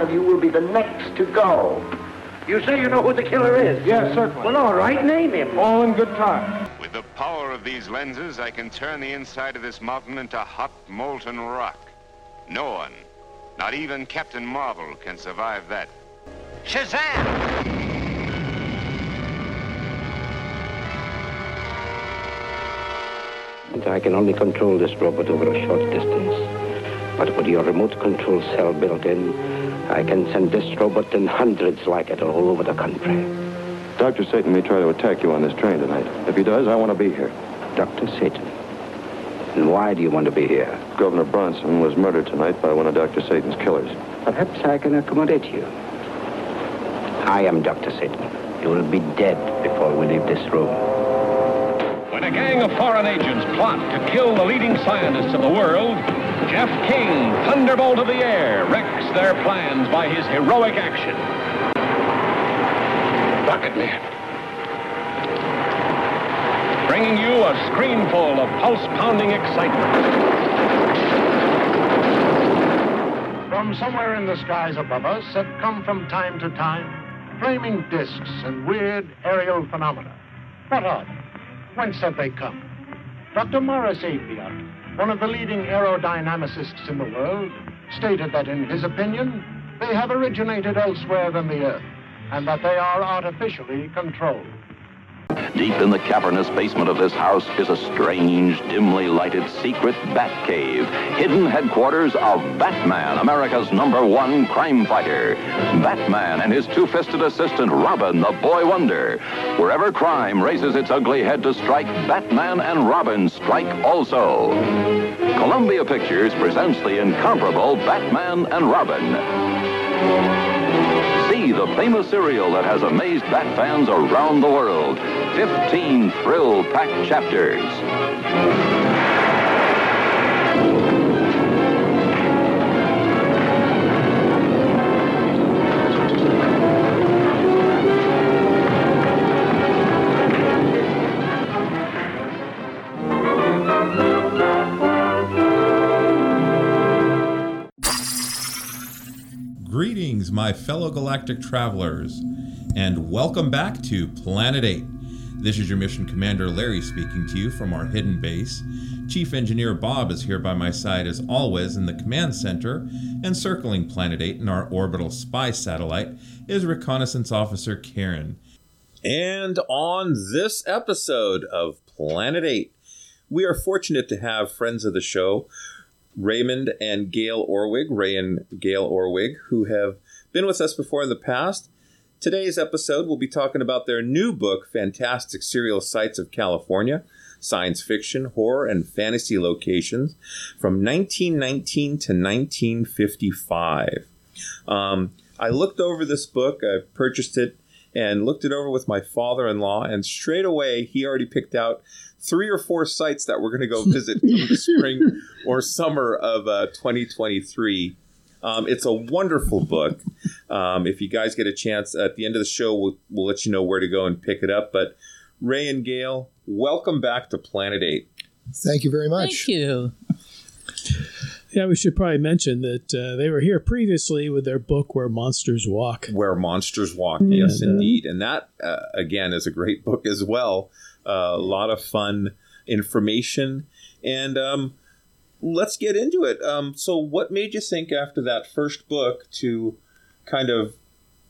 One of you will be the next to go. You say you know who the killer is? Yes, certainly. Well, all right, name him. All in good time. With the power of these lenses, I can turn the inside of this mountain into hot, molten rock. No one, not even Captain Marvel, can survive that. Shazam! And I can only control this robot over a short distance. But with your remote control cell built in, I can send this robot and hundreds like it all over the country. Dr. Satan may try to attack you on this train tonight. If he does, I want to be here. Dr. Satan. And why do you want to be here? Governor Bronson was murdered tonight by one of Dr. Satan's killers. Perhaps I can accommodate you. I am Dr. Satan. You will be dead before we leave this room. When a gang of foreign agents plot to kill the leading scientists of the world, Jeff King, thunderbolt of the air, wrecks their plans by his heroic action. Rocket Man. Bringing you a screenful of pulse-pounding excitement. From somewhere in the skies above us have come from time to time flaming discs and weird aerial phenomena. What are they? Whence have they come? Dr. Morris Apiot, one of the leading aerodynamicists in the world, stated that in his opinion, they have originated elsewhere than the Earth, and that they are artificially controlled. Deep in the cavernous basement of this house is a strange, dimly lighted secret bat cave, hidden headquarters of Batman, America's number one crime fighter. Batman and his two-fisted assistant Robin, the boy wonder. Wherever crime raises its ugly head to strike, Batman and Robin strike also. Columbia Pictures presents the incomparable Batman and Robin. The famous serial that has amazed Bat fans around the world. 15 thrill-packed chapters. My fellow galactic travelers, and welcome back to Planet 8. This is your mission commander Larry speaking to you from our hidden base. Chief Engineer Bob is here by my side as always in the command center, and circling Planet 8 in our orbital spy satellite is Reconnaissance Officer Karen. And on this episode of Planet 8, we are fortunate to have friends of the show, Raymond and Gail Orwig, Ray and Gail Orwig, who have been with us before in the past. Today's episode, we'll be talking about their new book, Fantastic Serial Sites of California Science Fiction, Horror, and Fantasy Locations from 1919 to 1955. Um, I looked over this book, I purchased it, and looked it over with my father in law, and straight away he already picked out three or four sites that we're going to go visit in the spring or summer of uh, 2023. Um, it's a wonderful book. Um, if you guys get a chance at the end of the show, we'll, we'll let you know where to go and pick it up. But Ray and Gail, welcome back to Planet 8. Thank you very much. Thank you. Yeah, we should probably mention that uh, they were here previously with their book "Where Monsters Walk." Where Monsters Walk, yes, indeed, and that uh, again is a great book as well. Uh, a lot of fun information, and um, let's get into it. Um, so, what made you think after that first book to kind of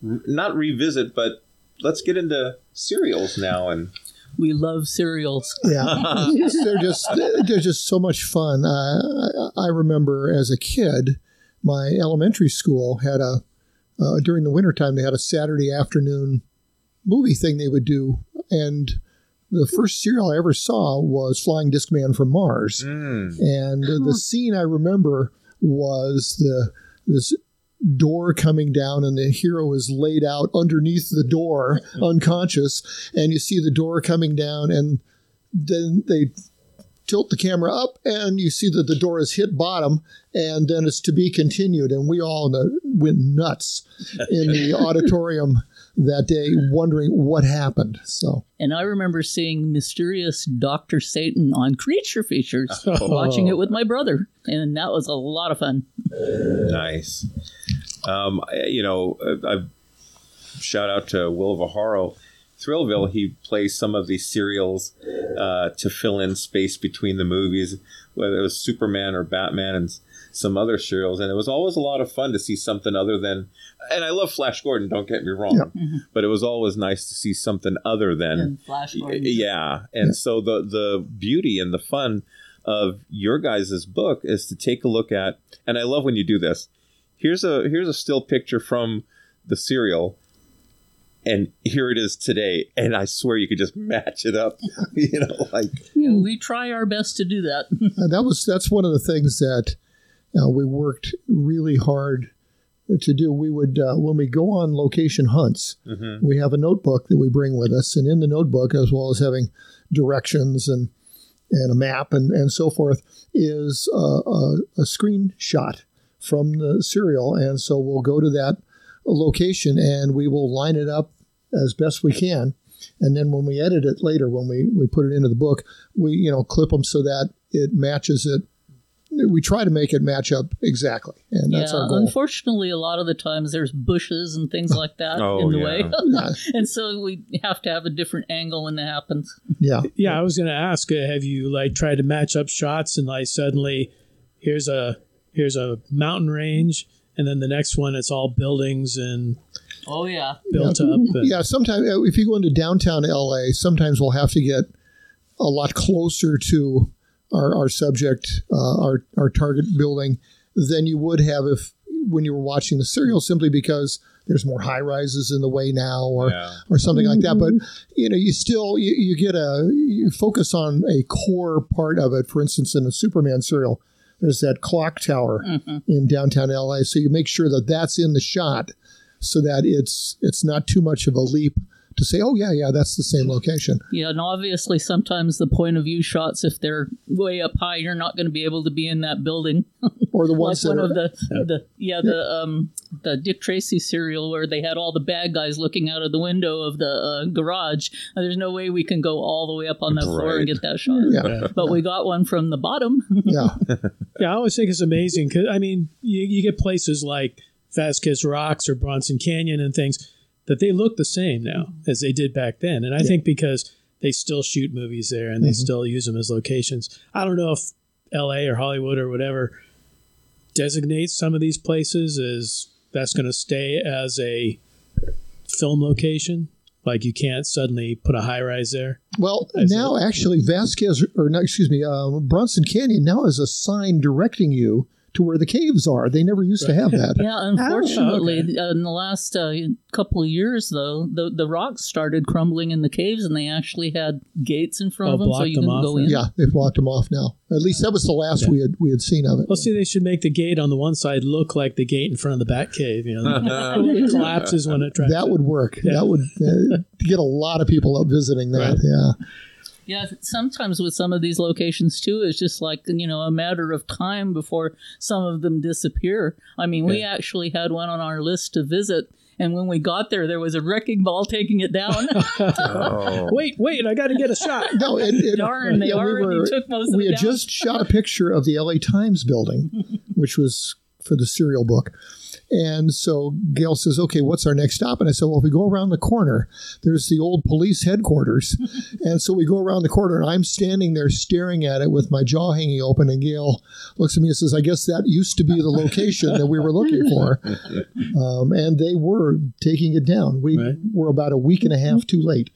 r- not revisit, but let's get into serials now and We love cereals. Yeah, they're just they're just so much fun. Uh, I, I remember as a kid, my elementary school had a uh, during the wintertime they had a Saturday afternoon movie thing they would do, and the first serial I ever saw was Flying Disc Man from Mars, and the scene I remember was the this door coming down and the hero is laid out underneath the door unconscious and you see the door coming down and then they tilt the camera up and you see that the door has hit bottom and then it's to be continued. And we all uh, went nuts in the auditorium that day wondering what happened so And I remember seeing mysterious Dr. Satan on Creature Features, Oh. watching it with my brother. And that was a lot of fun. Nice. Um, I- you know, uh, I shout out to Will Viharo. Thrillville, he plays some of these serials uh, to fill in space between the movies, whether it was Superman or Batman and s- some other serials. And it was always a lot of fun to see something other than. And I love Flash Gordon, don't get me wrong. But it was always nice to see something other than. And Flash Gordon. Yeah, and so the the beauty and the fun of your guys' book is to take a look at, and I love when you do this. Here's a here's a still picture from the serial, and here it is today, and I swear you could just match it up. You know, like Yeah, we try our best to do that. Uh, that was that's one of the things that uh, we worked really hard to do. We would uh, when we go on location hunts, Mhm. we have a notebook that we bring with us, and in the notebook, as well as having directions and and a map and, and so forth, is uh, a, a screenshot from the serial, and so we'll go to that location and we will line it up as best we can. And then when we edit it later, when we, we put it into the book, we you know clip them so that it matches it. We try to make it match up exactly, and that's yeah, our goal. unfortunately, a lot of the times there's bushes and things like that Oh, in the yeah. way. And so we have to have a different angle when that happens. Yeah. Yeah, I was going to ask, uh, have you like tried to match up shots and like suddenly here's a here's a mountain range and then the next one it's all buildings and Oh, yeah. built yeah. up. and- Yeah, sometimes if you go into downtown LA, sometimes we'll have to get a lot closer to our, our subject, uh, our our target building, than you would have if when you were watching the serial, simply because there's more high rises in the way now, or Yeah. or something like that. But you know, you still you, you get a you focus on a core part of it. For instance, in a Superman serial, there's that clock tower in downtown LA, so you make sure that that's in the shot, so that it's it's not too much of a leap to say, oh yeah, yeah, that's the same location. Yeah, and obviously sometimes the point of view shots, if they're way up high, you're not going to be able to be in that building. Or the like ones one that of are, the, the yeah the um the Dick Tracy serial where they had all the bad guys looking out of the window of the uh, garage. Uh, there's no way we can go all the way up on that floor and get that shot. Yeah. But we got one from the bottom. Yeah. Yeah, I always think it's amazing because I mean, you, you get places like Vasquez Rocks or Bronson Canyon and things that they look the same now as they did back then, and I think because they still shoot movies there and they Mhm. still use them as locations. I don't know if L.A. or Hollywood or whatever designates some of these places as that's going to stay as a film location. Like you can't suddenly put a high rise there. Well, now actually Vasquez or no, excuse me, um, Bronson Canyon now has a sign directing you to where the caves are. They never used to have that. Yeah, unfortunately, uh, in the last uh, couple of years, though, the the rocks started crumbling in the caves, and they actually had gates in front Oh, of them, so you them couldn't off, go in. Yeah, they've blocked them off now. At least that was the last we had we had seen of it. Well, see, they should make the gate on the one side look like the gate in front of the Bat Cave. You know, it collapses when it tries. That would work. That would uh, get a lot of people up visiting that. Yeah. Yeah, sometimes with some of these locations too, it's just like you know a matter of time before some of them disappear. I mean, we actually had one on our list to visit, and when we got there, there was a wrecking ball taking it down. Oh. Wait, wait! I got to get a shot. No, it, it, Darn, they yeah, we already were- took most of We it had down. just shot a picture of the LA Times building, which was for the serial book. And so Gail says, okay, what's our next stop? And I said, well, if we go around the corner, there's the old police headquarters. and so we go around the corner, and I'm standing there staring at it with my jaw hanging open. And Gail looks at me and says, I guess that used to be the location that we were looking for. Um, and they were taking it down. We were about a week and a half too late.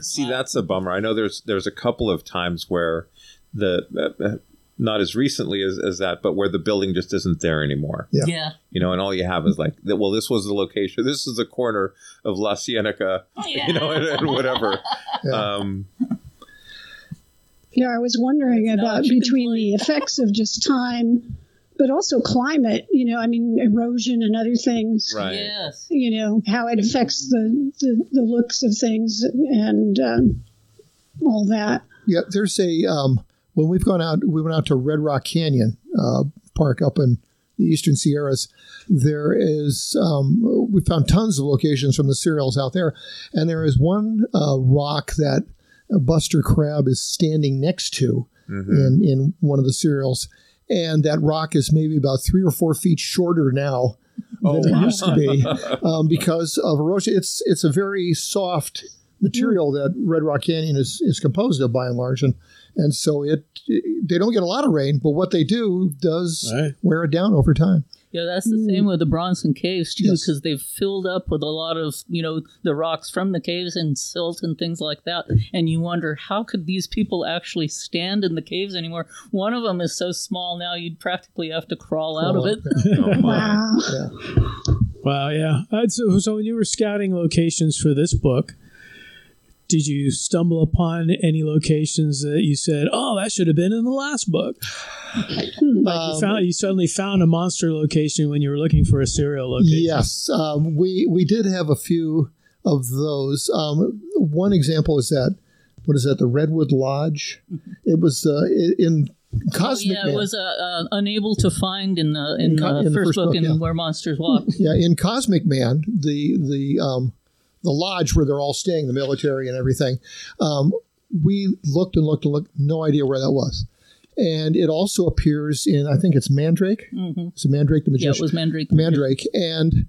See, that's a bummer. I know there's there's a couple of times where the uh, not as recently as, as that, but where the building just isn't there anymore. Yeah. Yeah. You know, and all you have is like, well, this was the location. This is the corner of La Cienega, you know, and, and whatever. Um, Yeah, I was wondering about between the effects of just time, but also climate. You know, I mean, erosion and other things. Right. Yes. You know how it affects the the, the looks of things and um, all that. Yeah, there's a um, when we've gone out, we went out to Red Rock Canyon uh, Park up in the Eastern Sierras. There is um, we found tons of locations from the serials out there, and there is one uh, rock that Buster Crabbe is standing next to in in one of the serials, and that rock is maybe about three or four feet shorter now Oh, than wow. it used to be um, because of erosion. It's it's a very soft material that Red Rock Canyon is, is composed of by and large, and and so it they don't get a lot of rain, but what they do does wear it down over time. Yeah, that's the same with the Bronson Caves too, because they've filled up with a lot of you know the rocks from the caves and silt and things like that. And you wonder how could these people actually stand in the caves anymore? One of them is so small now you'd practically have to crawl out of it. wow. Wow, yeah. Uh, so, so when you were scouting locations for this book, did you stumble upon any locations that you said, "Oh, that should have been in the last book"? like you Um, found, you suddenly found a monster location when you were looking for a serial location. Yes, um, we we did have a few of those. Um, one example is that what is that? The Redwood Lodge. It was uh, in Cosmic yeah, Man. it was uh, uh, unable to find in the in, In co- the, in the first first book, book, in yeah. Where Monsters Walk. yeah, in Cosmic Man, the the um, the lodge where they're all staying, the military and everything. Um, we looked and looked and looked, no idea where that was. And it also appears in, I think it's Mandrake. Mhm. It's Mandrake the Magician. Yeah, it was Mandrake. Mandrake, and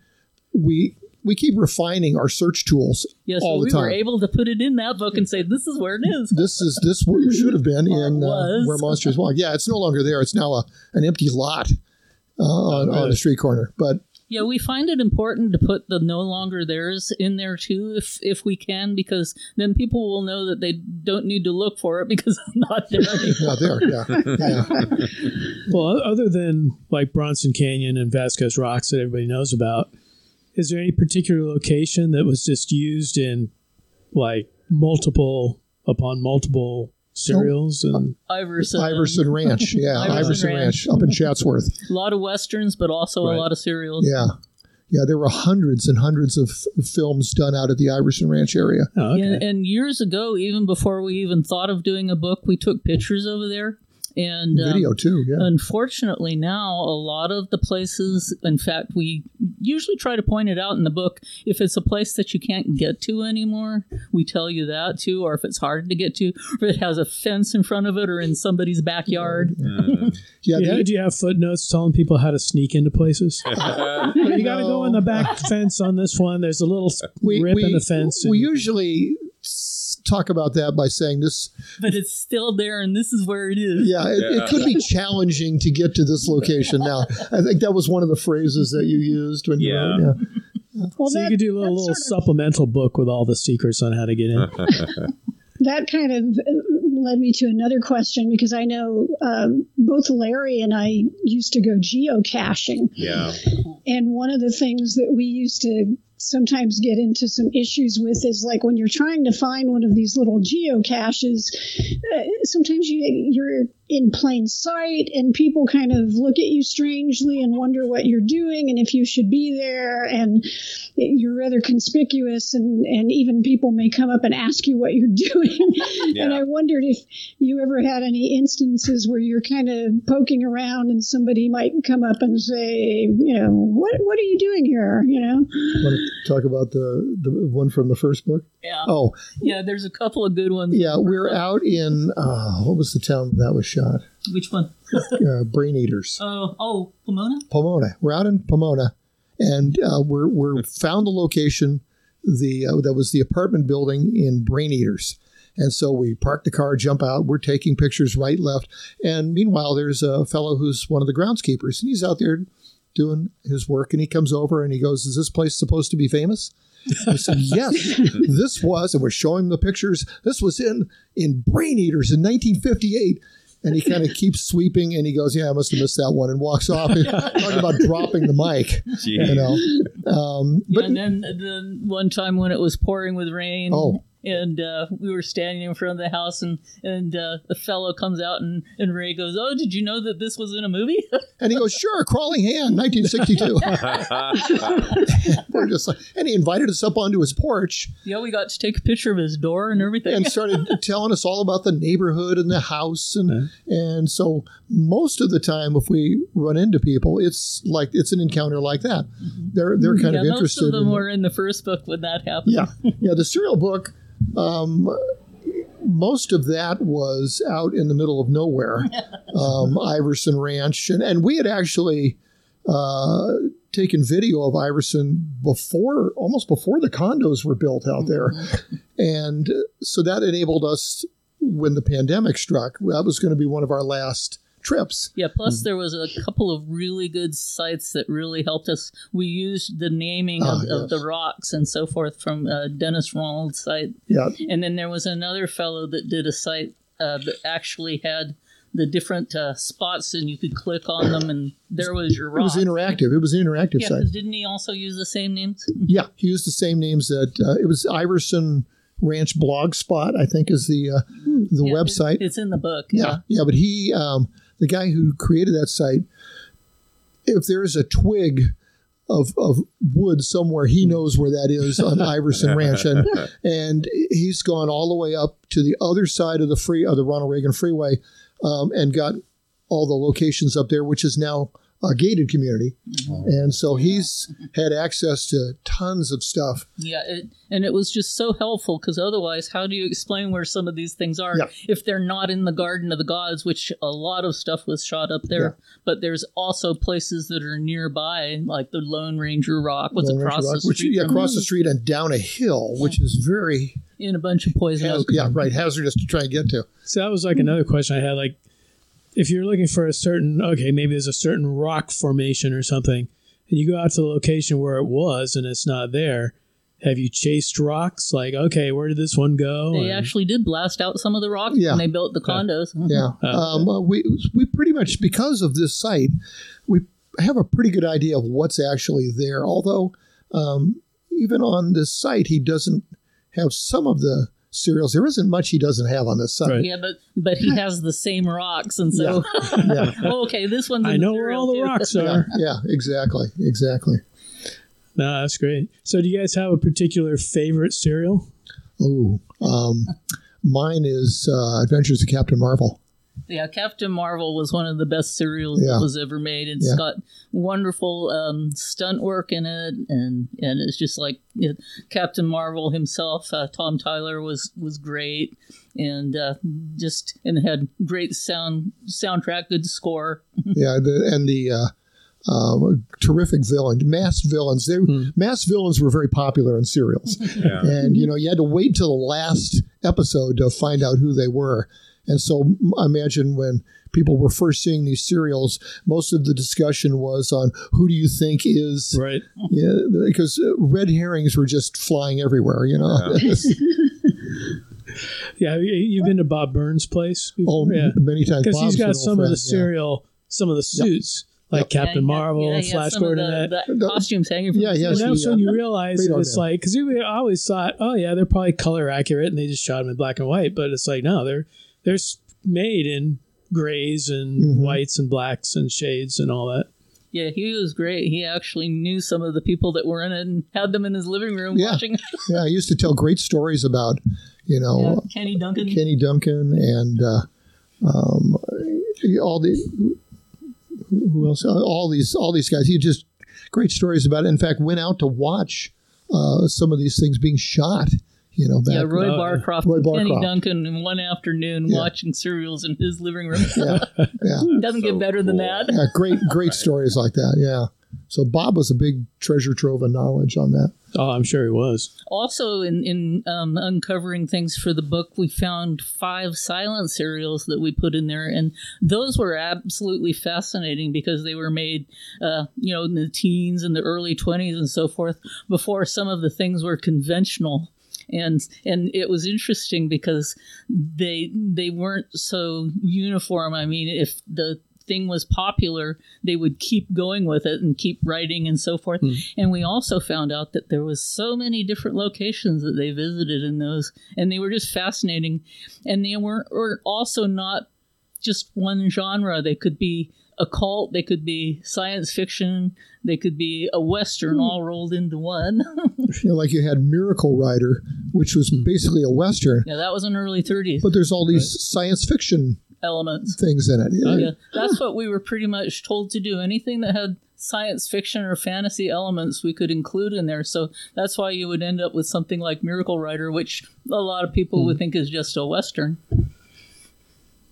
we we keep refining our search tools Yes, all the we time. were able to put it in that book and say this is where it is. this is this w- should have been in uh, where monsters walk. Yeah, it's no longer there. It's now a an empty lot uh, on, on the street corner. But Yeah, we find it important to put the no longer theirs in there too, if if we can, because then people will know that they don't need to look for it because it's not there anymore. not there. Yeah, yeah. Well, other than like Bronson Canyon and Vasquez Rocks that everybody knows about, is there any particular location that was just used in like multiple upon multiple serials and Iverson, Iverson Ranch. Yeah, Iverson Iverson, Ranch. Ranch. up in Chatsworth. a lot of westerns, but also Right. a lot of serials. Yeah. Yeah, there were hundreds and hundreds of films done out at the Iverson Ranch area. Oh, okay. And, and years ago, even before we even thought of doing a book, we took pictures over there. And um, Video too, yeah. Unfortunately, now a lot of the places, in fact, we usually try to point it out in the book. If it's a place that you can't get to anymore, we tell you that too. Or if it's hard to get to, or if it has a fence in front of it or in somebody's backyard. Yeah, Yeah, that- do you have footnotes telling people how to sneak into places? you got to go in the back fence on this one. There's a little s- rip in the fence. We and- usually s- talk about that by saying this. But it's still there, and this is where it is. Yeah, it, it could be challenging to get to this location. Now, I think that was one of the phrases that you used when you Yeah. wrote. Yeah. Well, so that, you could do a little, little supplemental book with all the secrets on how to get in. that kind of uh, led me to another question because I know um, both Larry and I used to go geocaching. yeah. And one of the things that we used to sometimes get into some issues with is like when you're trying to find one of these little geocaches, uh, sometimes you, you're in plain sight and people kind of look at you strangely and wonder what you're doing and if you should be there. And you're rather conspicuous, and, and even people may come up and ask you what you're doing. And I wondered if you ever had any instances where you're kind of poking around and somebody might come up and say, you know, what what are you doing here? You know. Want to talk about the the one from the first book? Yeah. Oh, Yeah, there's a couple of good ones. yeah. We're out in uh, what was the town that was shot. Which one? uh, Brain Eaters. Oh, oh, Pomona. Pomona. We're out in Pomona, and uh, we're we're found the location. The uh, that was the apartment building in Brain Eaters, and so we park the car, jump out. We're taking pictures right, left, and meanwhile, there's a fellow who's one of the groundskeepers, and he's out there doing his work, and he comes over and he goes, "Is this place supposed to be famous?" I said, "Yes, this was," and we're showing the pictures. This was in in Brain Eaters in 1958. And he kind of keeps sweeping, and he goes, "Yeah, I must have missed that one," and walks off. Talking about dropping the mic, you know. Um, Yeah, and then the one time when it was pouring with rain. Oh. And uh, we were standing in front of the house, and and uh, a fellow comes out, and, and Ray goes, "Oh, did you know that this was in a movie?" and he goes, "Sure, Crawling Hand, 1962." we're just like, and he invited us up onto his porch yeah, we got to take a picture of his door and everything. and started telling us all about the neighborhood and the house, and and so most of the time, if we run into people, it's like it's an encounter like that. They're they're kind yeah, of most interested. of them in, were in the first book when that happened. Yeah, yeah. The serial book, um, most of that was out in the middle of nowhere, um, Iverson Ranch, and and we had actually uh, taken video of Iverson before, almost before the condos were built out there, and so that enabled us when the pandemic struck. That was going to be one of our last trips. Yeah, plus there was a couple of really good sites that really helped us. We used the naming Ah, of, of yes. the rocks and so forth from uh, Dennis Ronald's site. Yeah. And then there was another fellow that did a site uh, that actually had the different uh, spots and you could click on them and there was your It was interactive. It was an interactive yeah, site. 'cause didn't he also use the same names? Yeah, he used the same names that uh, it was Iverson Ranch Blogspot, I think, is the uh, the Yeah, website. it's in the book. yeah, yeah, but he, um, the guy who created that site, if there is a twig of of wood somewhere, he knows where that is on Iverson Ranch, and and he's gone all the way up to the other side of the free of the Ronald Reagan Freeway, um, and got all the locations up there, which is now a gated community, oh. and so he's had access to tons of stuff. Yeah, it, and it was just so helpful because otherwise, how do you explain where some of these things are Yeah. if they're not in the Garden of the Gods, which a lot of stuff was shot up there? But there's also places that are nearby, like the Lone Ranger Rock, what's Lone Ranger across Rock, the which, street yeah, from across the street and down a hill, which is very in a bunch of poison. haz- yeah, right, hazardous to try and get to. So that was like another question I had. Like, if you're looking for a certain, okay, maybe there's a certain rock formation or something, and you go out to the location where it was and it's not there, have you chased rocks? Like, okay, where did this one go? They And- actually did blast out some of the rocks Yeah. when they built the condos. Yeah, um, uh, we we pretty much because of this site, we have a pretty good idea of what's actually there. Although um, even on this site, he doesn't have some of the serials. There isn't much he doesn't have on this site. Yeah, but but he has the same rocks, and so Yeah. oh, okay, this one's. I know where cereal all the too. rocks Yeah, are. yeah, exactly, exactly. No, that's great. So, do you guys have a particular favorite serial? Oh, um, mine is uh, Adventures of Captain Marvel. Yeah, Captain Marvel was one of the best serials Yeah. that was ever made. It's Yeah. got wonderful um, stunt work in it, and and it's just like you know, Captain Marvel himself. Uh, Tom Tyler was was great, and uh, just and had great sound soundtrack, good score. yeah, the, and the uh, um, terrific villain, mass villains. They mass villains were very popular in serials, Yeah. and you know you had to wait till the last episode to find out who they were. And so m- imagine when people were first seeing these serials, most of the discussion was on who do you think is right? Yeah, because uh, red herrings were just flying everywhere. You know. Yeah, have you- you've been to Bob Burns' place. Oh, yeah, many times. because Bob's he's an got old some of friend, the yeah. some of the suits, like Captain Yeah, yeah, Marvel yeah, and yeah, Flash some Gordon. and the, that. the costumes hanging from Yeah, the he And ceiling. that's when you realize it's Man. like because I always thought, oh yeah, they're probably color accurate and they just shot them in black and white, but it's like no, they're they're made in grays and Mm-hmm. whites and blacks and shades and all that. Yeah, he was great. He actually knew some of the people that were in it and had them in his living room Yeah. watching. Yeah, I used to tell great stories about, you know, Yeah, Kenny Duncan. Kenny Duncan and uh, um, all the who else? Uh, All these all these guys. He just great stories about it. In fact, went out to watch uh, some of these things being shot. You know, back, yeah, Roy uh, Barcroft Roy and Kenny Duncan in one afternoon Yeah. watching serials in his living room. Yeah, yeah. Doesn't get better than that. Yeah, great, great stories like that. Yeah. So Bob was a big treasure trove of knowledge on that. Oh, I'm sure he was. Also, in in um, uncovering things for the book, we found five silent serials that we put in there, and those were absolutely fascinating because they were made, uh, you know, in the teens and the early twenties and so forth, before some of the things were conventional. And and it was interesting because they they weren't so uniform. I mean, if the thing was popular, they would keep going with it and keep writing and so forth. Hmm. And we also found out that there was so many different locations that they visited in those, and they were just fascinating. And they were, were also not just one genre. They could be occult, they could be science fiction, they could be a western, hmm. all rolled into one. You know, like you had Miracle Rider, which was hmm. basically a western, yeah, that was in early 30s. but there's all these science fiction elements. things in it. Oh, yeah, that's what we were pretty much told to do. Anything that had science fiction or fantasy elements, we could include in there. So that's why you would end up with something like Miracle Rider, which a lot of people hmm. would think is just a western.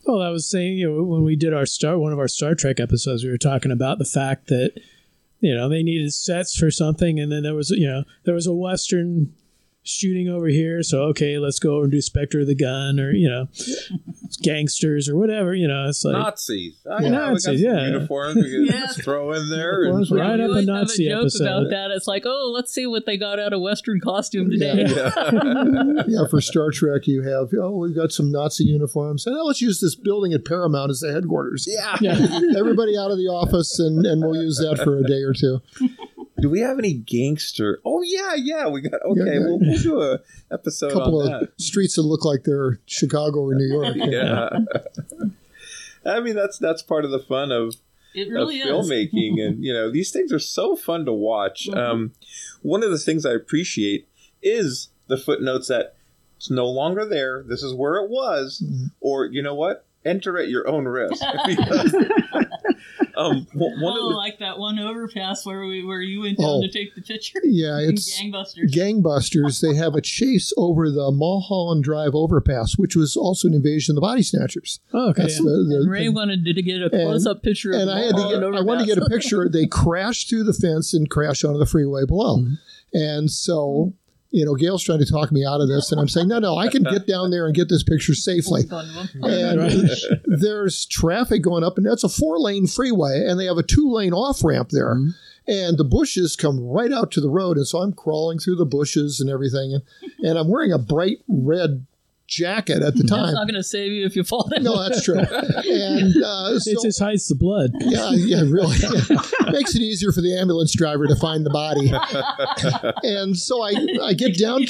Well, I was saying, you know, when we did our Star, one of our Star Trek episodes, we were talking about the fact that, you know, they needed sets for something, and then there was, you know, there was a Western shooting over here, so okay, let's go over and do Spectre of the Gun, or you know, gangsters or whatever. You know, it's like Nazis. I Yeah. know, we got Nazis, yeah. uniforms we can Yeah. throw in there. And, Right up a Nazi have a joke episode. about that. It's like, oh, let's see what they got out of Western costume today. yeah, for Star Trek, you have oh, we've got some Nazi uniforms, and oh, let's use this building at Paramount as the headquarters. Yeah, everybody out of the office, and and we'll use that for a day or two. Do we have any gangster? Oh yeah, yeah. We got okay. Yeah, yeah. We'll, we'll do a episode A couple on of that. streets that look like they're Chicago or New York. yeah. I mean that's that's part of the fun of It really of is. filmmaking, and you know these things are so fun to watch. Mhm. Um, one of the things I appreciate is the footnotes that it's no longer there. This is where it was, Mm-hmm. or you know what, enter at your own risk. Because, um, w- one oh, of the like that one overpass where we where you went down Oh. to take the picture. Yeah, it's gangbusters. Gangbusters. They have a chase over the Mulholland Drive overpass, which was also an invasion of the Body Snatchers. Oh, okay. That's the- the- and Ray wanted to get a close up picture of and the I had to Mulholland get, I wanted to get a picture. They crashed through the fence and crashed onto the freeway below. Mm-hmm. And so, you know, Gail's trying to talk me out of this, and I'm saying, no, no, I can get down there and get this picture safely. And there's traffic going up, and that's a four lane freeway, and they have a two lane off ramp there. Mm-hmm. And the bushes come right out to the road. And so I'm crawling through the bushes and everything. And, and I'm wearing a bright red jacket at the That's time. not going to save you if you fall down. No, that's true. And uh, so, it just hides the blood. yeah, yeah, really. Yeah. Makes it easier for the ambulance driver to find the body. And so I, I get down.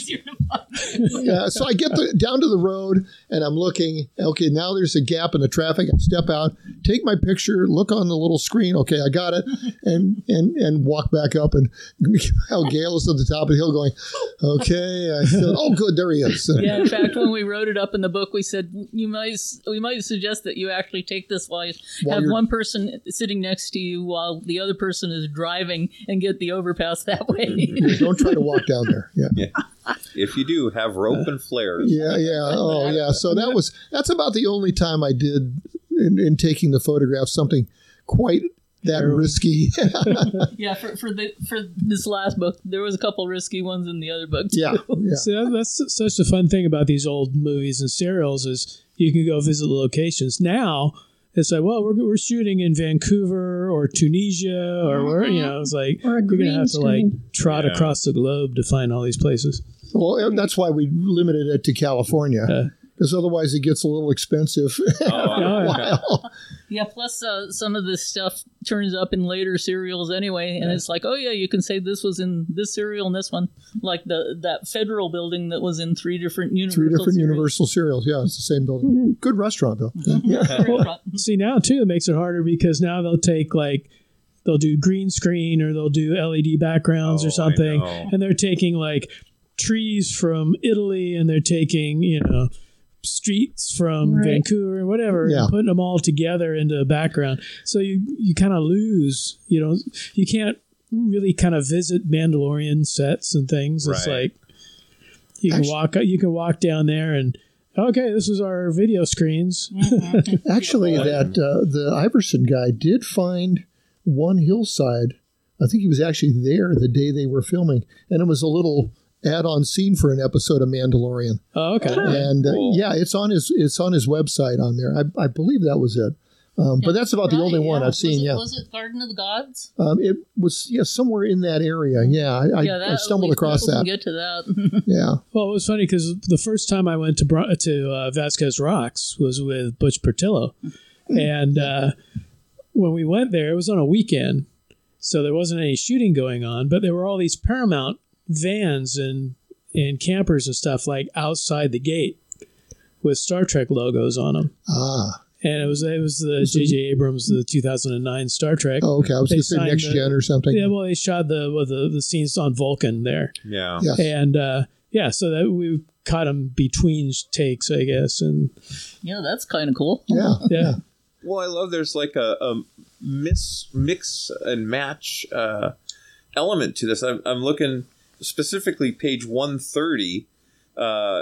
Yeah, so I get the, down to the road and I'm looking. Okay, now there's a gap in the traffic. I step out, take my picture, look on the little screen. Okay, I got it, and and and walk back up. And how Gail is at the top of the hill, going, "Okay, I said, oh, good, there he is." yeah, in fact, when we wrote it up in the book, we said you might we might suggest that you actually take this while you While have one person sitting next to you while the other person is driving and get the overpass that way. Don't try to walk down there. Yeah. yeah. If you do, have rope and flares. Yeah, yeah. Oh, yeah. So that was that's about the only time I did in, in taking the photograph something quite that risky. yeah, for, for the for this last book, there was a couple risky ones in the other book. Too. Yeah, See, that, that's such a fun thing about these old movies and serials is you can go visit the locations. Now it's like, well, we're, we're shooting in Vancouver or Tunisia or where you uh-huh. know, it's like Or a you're gonna have to like trot Yeah. across the globe to find all these places. well, and that's why we limited it to California uh, because otherwise it gets a little expensive. after a while. Yeah, plus uh, some of this stuff turns up in later serials anyway, and it's like, oh yeah, you can say this was in this serial and this one, like the that federal building that was in three different Universal. Three different serials. Universal serials. Yeah, it's the same building. Mm-hmm. Good restaurant though. Mm-hmm. Well, mm-hmm. see now too, it makes it harder because now they'll take like they'll do green screen or they'll do LED backgrounds Oh, or something, and they're taking like trees from Italy and they're taking you know streets from Right. Vancouver and whatever, Yeah. and putting them all together into a background. So you you kind of lose, you know, you can't really kind of visit Mandalorian sets and things. It's like You can walk. You can walk down there and okay, this is our video screens. Actually, that uh, the Iverson guy did find one hillside. I think he was actually there the day they were filming, and it was a little add-on scene for an episode of Mandalorian. Oh, okay. And uh, yeah, it's on his it's on his website on there. I, I believe that was it. Um, but that's about the only one I've seen. Was it, yeah, was it Garden of the Gods? um, it was yeah somewhere in that area. Yeah, I, I, yeah, that, I stumbled we- across that. Get to that. Yeah. Well, it was funny because the first time I went to Bro- to uh, Vasquez Rocks was with Butch Portillo, and uh, when we went there, it was on a weekend, so there wasn't any shooting going on. But there were all these Paramount vans and and campers and stuff like outside the gate with Star Trek logos on them. Ah. And it was it was the J.J. Abrams the 2009 Star Trek. Oh, okay. I was They going to say next the- gen or something. Yeah, well, they shot the well, the the scenes on Vulcan there. Yeah. Yes. And uh, yeah, so that we caught them between takes, I guess, and yeah, that's kind of cool. Yeah. yeah. Well, I love there's like a, a miss, mix and match uh, element to this. I'm, I'm looking specifically page 130. Uh,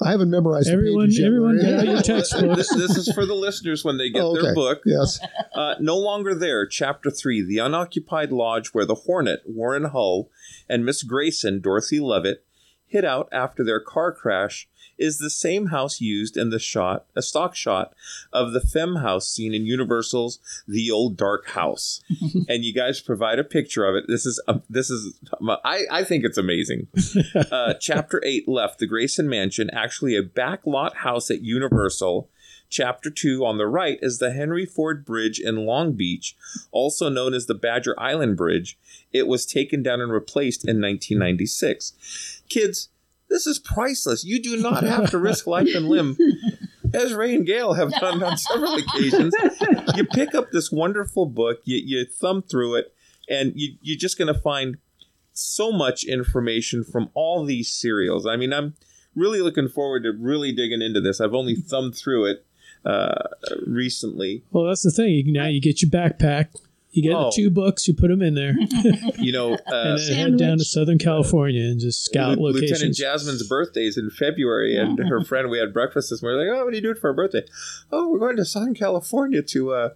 I haven't memorized the Everyone- pages everyone Larry. get out your textbooks. this, this is for the listeners when they get Oh, their book. Yes. Uh, no longer there. Chapter three: The unoccupied lodge where the Hornet, Warren Hull, and Miss Grayson, Dorothy Levitt, hid out after their car crash is the same house used in the shot, a stock shot of the Femm house seen in Universal's The Old Dark House. and you guys provide a picture of it. This is um, this is I, I think it's amazing. Uh, chapter eight left the Grayson Mansion, actually a backlot house at Universal. Chapter 2 on the right is the Henry Ford Bridge in Long Beach, also known as the Badger Island Bridge. It was taken down and replaced in 1996. Kids, this is priceless. You do not have to risk life and limb, as Ray and Gail have done on several occasions. You pick up this wonderful book, you, you thumb through it, and you, you're just going to find so much information from all these serials. I mean, I'm really looking forward to really digging into this. I've only thumbed through it uh, recently. Well, that's the thing. Now you get your backpack. You get Oh. the two books. You put them in there, You know, uh, and then head down to Southern California and just scout locations. Lieutenant. Jasmine's birthday is in February, and her friend, we had breakfast this morning. Like, oh, what are you doing for her birthday? Oh, we're going to Southern California to. Uh,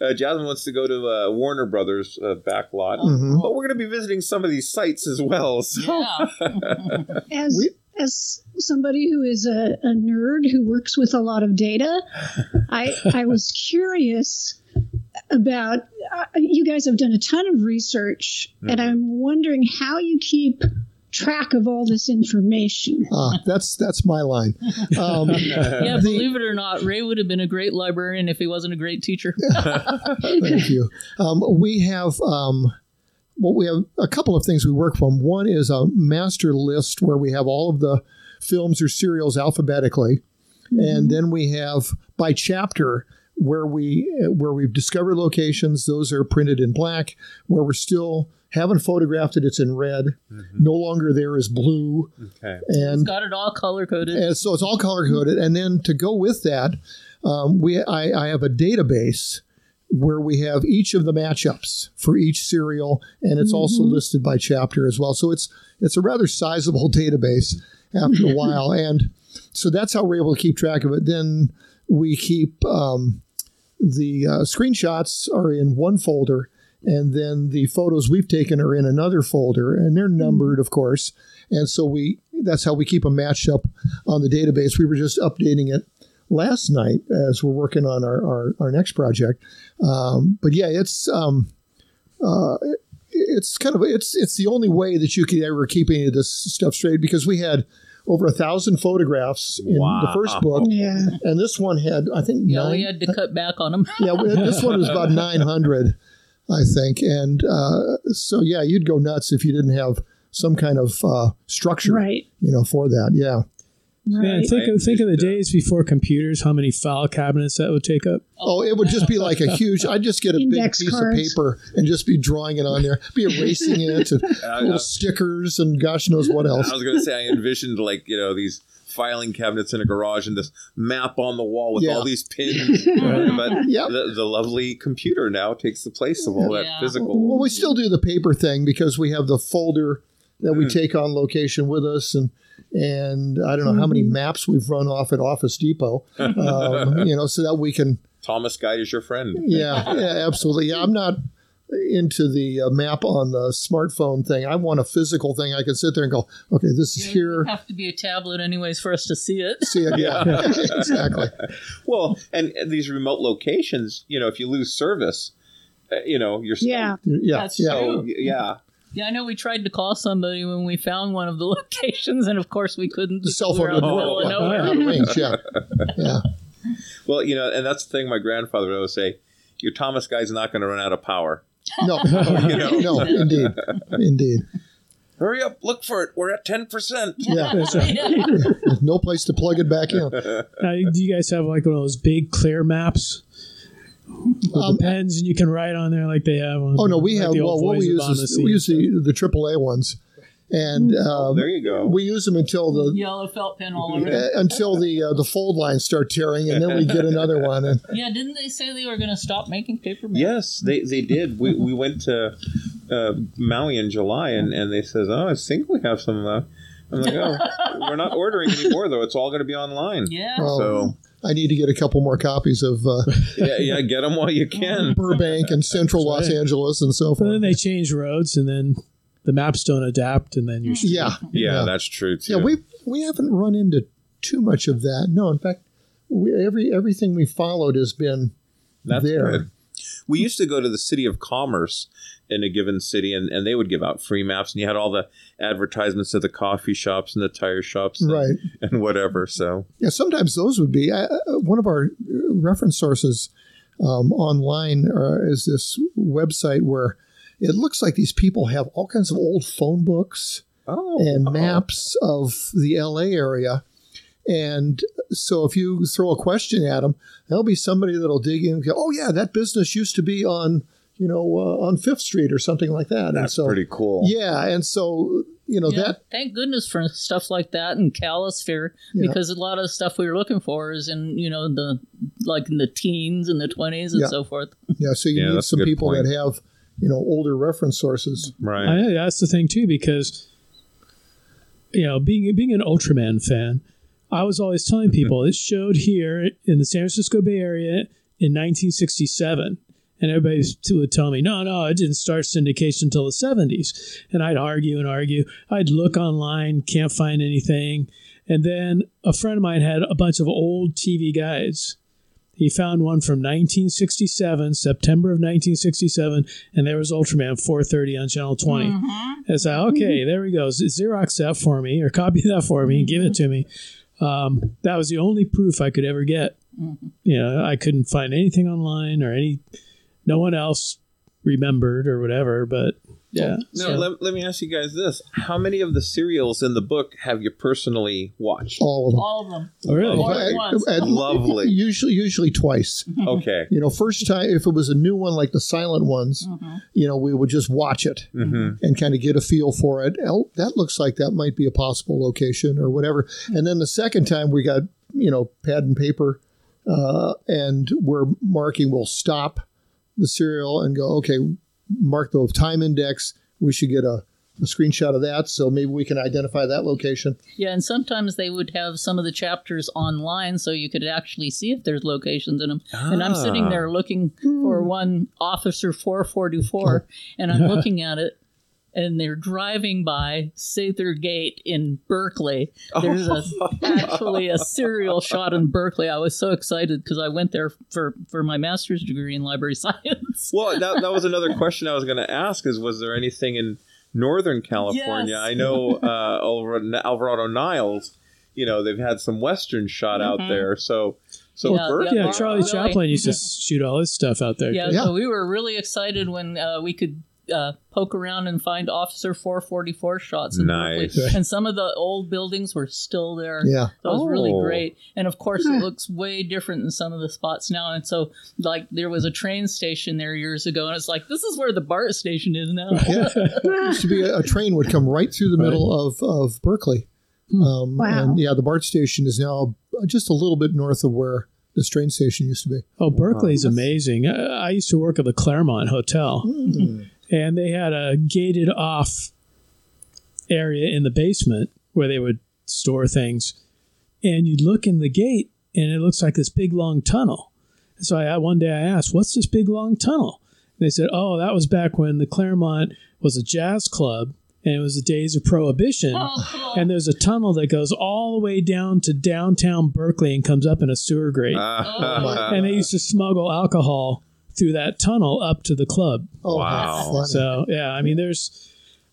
uh, Jasmine wants to go to uh, Warner Brothers uh, backlot, Mhm. but we're going to be visiting some of these sites as well. So. As as somebody who is a, a nerd who works with a lot of data, I I was curious about uh, you guys have done a ton of research, and I'm wondering how you keep track of all this information. Ah, that's that's my line. Um, yeah, the- believe it or not, Ray would have been a great librarian if he wasn't a great teacher. Thank you. Um, we have um, well, we have a couple of things we work from. One is a master list where we have all of the films or serials alphabetically, and then we have by chapter where we where we've discovered locations. Those are printed in black. Where we're still haven't photographed it, it's in red. No longer there is blue. Okay. He's And got it all color coded. and so it's all color coded. And then to go with that, um, we I, I have a database where we have each of the matchups for each serial, and it's also listed by chapter as well. So it's it's a rather sizable database after a while, and so that's how we're able to keep track of it. Then we keep um, the uh, screenshots are in one folder. And then the photos we've taken are in another folder, and they're numbered, of course. And so we that's how we keep them matched up on the database. We were just updating it last night as we're working on our, our, our next project. Um, but yeah, it's um, uh, it's kind of it's it's the only way that you could ever keep any of this stuff straight because we had over a thousand photographs in the first book, Yeah. and this one had I think yeah, nine. we had to cut back on them. yeah, we- this one was about nine hundred, I think, and uh, so yeah, you'd go nuts if you didn't have some kind of uh, structure, Right. You know, for that. Yeah. Man, Right. think of, think of the days before computers. How many file cabinets that would take up? Oh, it would just be like a huge. I'd just get a Index big piece cards. of paper and just be drawing it on there, be erasing it, and little uh, stickers, and gosh knows what else. I was going to say I envisioned like you know these filing cabinets in a garage and this map on the wall with Yeah. all these pins. but Yep. the, the lovely computer now takes the place of all that physical. Well, we still do the paper thing because we have the folder that we take on location with us, and and I don't know how many maps we've run off at Office Depot, um, you know, so that we can. Thomas Guide is your friend. Yeah, yeah, absolutely. Yeah, I'm not into the uh, map on the smartphone thing. I want a physical thing. I can sit there and go, okay, this is here. have to be a tablet anyways for us to see it. See it, yeah, exactly. Well, and, and these remote locations, you know, if you lose service, uh, you know, you're Yeah. Yeah, That's yeah. So, yeah. Yeah, I know we tried to call somebody when we found one of the locations, and of course we couldn't. The cell phone we were out in the didn't middle of Yeah, nowhere. out of range, yeah, yeah. Well, you know, and that's the thing my grandfather would always say your Thomas Guide's not going to run out of power. No, You know? no, indeed, indeed. Hurry up, look for it. We're at 10%. Yeah, There's no place to plug it back in. Now, do you guys have like one of those big clear maps with the pens, and you can write on there like they have? On, Um, Oh no, we like have the well, what we use is we use the the AAA ones, and um, there you go. We use them until the Yellow felt pen all over. uh, until the uh, the fold lines start tearing, and then we get another one. And Yeah, didn't they say they were going to stop making paper? maps? Yes, they, they did. We, we went to uh, Maui in July, and, and they says, "Oh, I think we have some." Uh, I'm like, "Oh, we're not ordering anymore, though. It's all going to be online." Yeah. well, So I need to get a couple more copies of uh, yeah, yeah, get them while you can. Burbank and Central Los right. Angeles and so forth. But then they change roads, and then the maps don't adapt, and then you're Yeah, Yeah, that's true too. yeah. We we haven't run into too much of that. No, in fact, we, every everything we followed has been That's there. good. We used to go to the City of Commerce in a given city, and, and they would give out free maps, and you had all the advertisements of the coffee shops and the tire shops, and, Right. and whatever. So Yeah, sometimes those would be uh, one of our uh, reference sources um, online. Uh, is this website where it looks like these people have all kinds of old phone books oh, and maps of the LA area. And so if you throw a question at them, there'll be somebody that'll dig in and go, "Oh yeah, that business used to be on, you know, uh, on Fifth Street or something like that." and that's so, pretty cool. Yeah, and so you know Yeah, that thank goodness for stuff like that in Calisphere Yeah. because a lot of stuff we were looking for is in you know the like in the teens and the twenties and Yeah. so forth. yeah. So you Yeah, need some people point. that have you know older reference sources. Right. I, that's the thing too, because you know, being being an Ultraman fan, I was always telling hmm. people it showed here in the San Francisco Bay Area in 1967. And everybody would tell me, no, no, it didn't start syndication until the 70s. And I'd argue and argue. I'd look online, can't find anything. And then a friend of mine had a bunch of old TV guides. He found one from 1967, September of 1967, and there was Ultraman 430 on Channel 20. Mm-hmm. And it's like, okay, mm-hmm. there we go. Z- Xerox that for me, or copy that for me, and give it to me. Um, that was the only proof I could ever get. You know, I couldn't find anything online or any. No one else remembered or whatever, but yeah. Now, so- let, let me ask you guys this: How many of the serials in the book have you personally watched? All of them. All of them. Oh, really? More At- than once. at- Lovely. Usually, usually twice. Okay. You know, first time if it was a new one like the silent ones, you know, we would just watch it Mm-hmm. and kind of get a feel for it. Oh, that looks like that might be a possible location or whatever. And then the second time we got you know pad and paper, uh, and we're marking. We'll stop the serial and go. Okay, mark the time index. We should get a, a screenshot of that, so maybe we can identify that location. Yeah, and sometimes they would have some of the chapters online so you could actually see if there's locations in them. And I'm sitting Ah. there looking for one Officer 444 and I'm looking at it. And they're driving by Sather Gate in Berkeley. There's a, actually a serial shot in Berkeley. I was so excited because I went there for, for my master's degree in library science. Well, that, that was another question I was going to ask: is was there anything in Northern California? Yes. I know uh, Alvarado, Alvarado Niles. You know, they've had some Western shot out Mhm. there. So, so Yeah, Berkeley. yeah, Yeah, Charlie. Chaplin used to shoot all his stuff out there. Yeah, Yeah. so we were really excited when uh, we could uh, poke around and find Officer 444 shots in Nice. Berkeley. And some of the old buildings were still there. Yeah. That was really Oh. great. And of course, it looks way different than some of the spots now. And so, like, there was a train station there years ago, and it's like, this is where the BART station is now. Yeah, used to be a, a train would come right through the middle of of Berkeley. Um, Wow. And yeah, the BART station is now just a little bit north of where this train station used to be. Oh, Berkeley's amazing. I, I used to work at the Claremont Hotel, Hmm. And they had a gated off area in the basement where they would store things, and you'd look in the gate, and it looks like this big long tunnel. So I one day I asked, "What's this big long tunnel?" And they said, "Oh, that was back when the Claremont was a jazz club." And it was the days of prohibition. Oh, cool. And there's a tunnel that goes all the way down to downtown Berkeley and comes up in a sewer grate. Ah. Oh. and they used to smuggle alcohol through that tunnel up to the club. Oh, Wow. So yeah, I mean, there's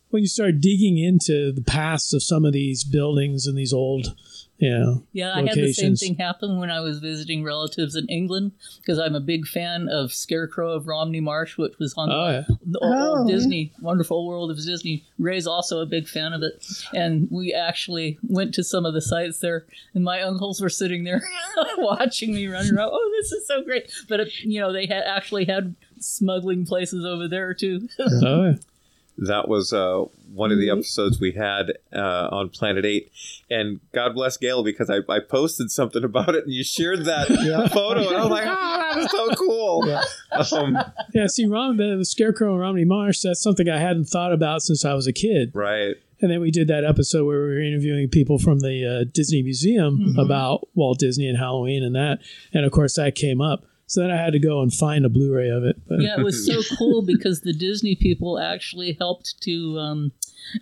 when you start digging into the past of some of these buildings and these old, you know, Yeah, I had the same thing happen when I was visiting relatives in England because I'm a big fan of Scarecrow of Romney Marsh, which was on Oh, yeah. the old Oh. Disney, Wonderful World of Disney. Ray's also a big fan of it, and we actually went to some of the sites there, and my uncles were sitting there watching me run around. Oh, this is so great! But it, you know, they had actually had smuggling places over there too. Oh, yeah. That was uh, one of the episodes we had uh, on Planet 8. And God bless Gail because I, I posted something about it and you shared that photo. And I was like, oh, that was so cool. Um, yeah. See, Rom, the, the Scarecrow and Romney Marsh. That's something I hadn't thought about since I was a kid. right. And then we did that episode where we were interviewing people from the uh, Disney Museum about Walt Disney and Halloween and that. And of course, that came up. So then I had to go and find a Blu-ray of it. But yeah, it was so cool because the Disney people actually helped to um,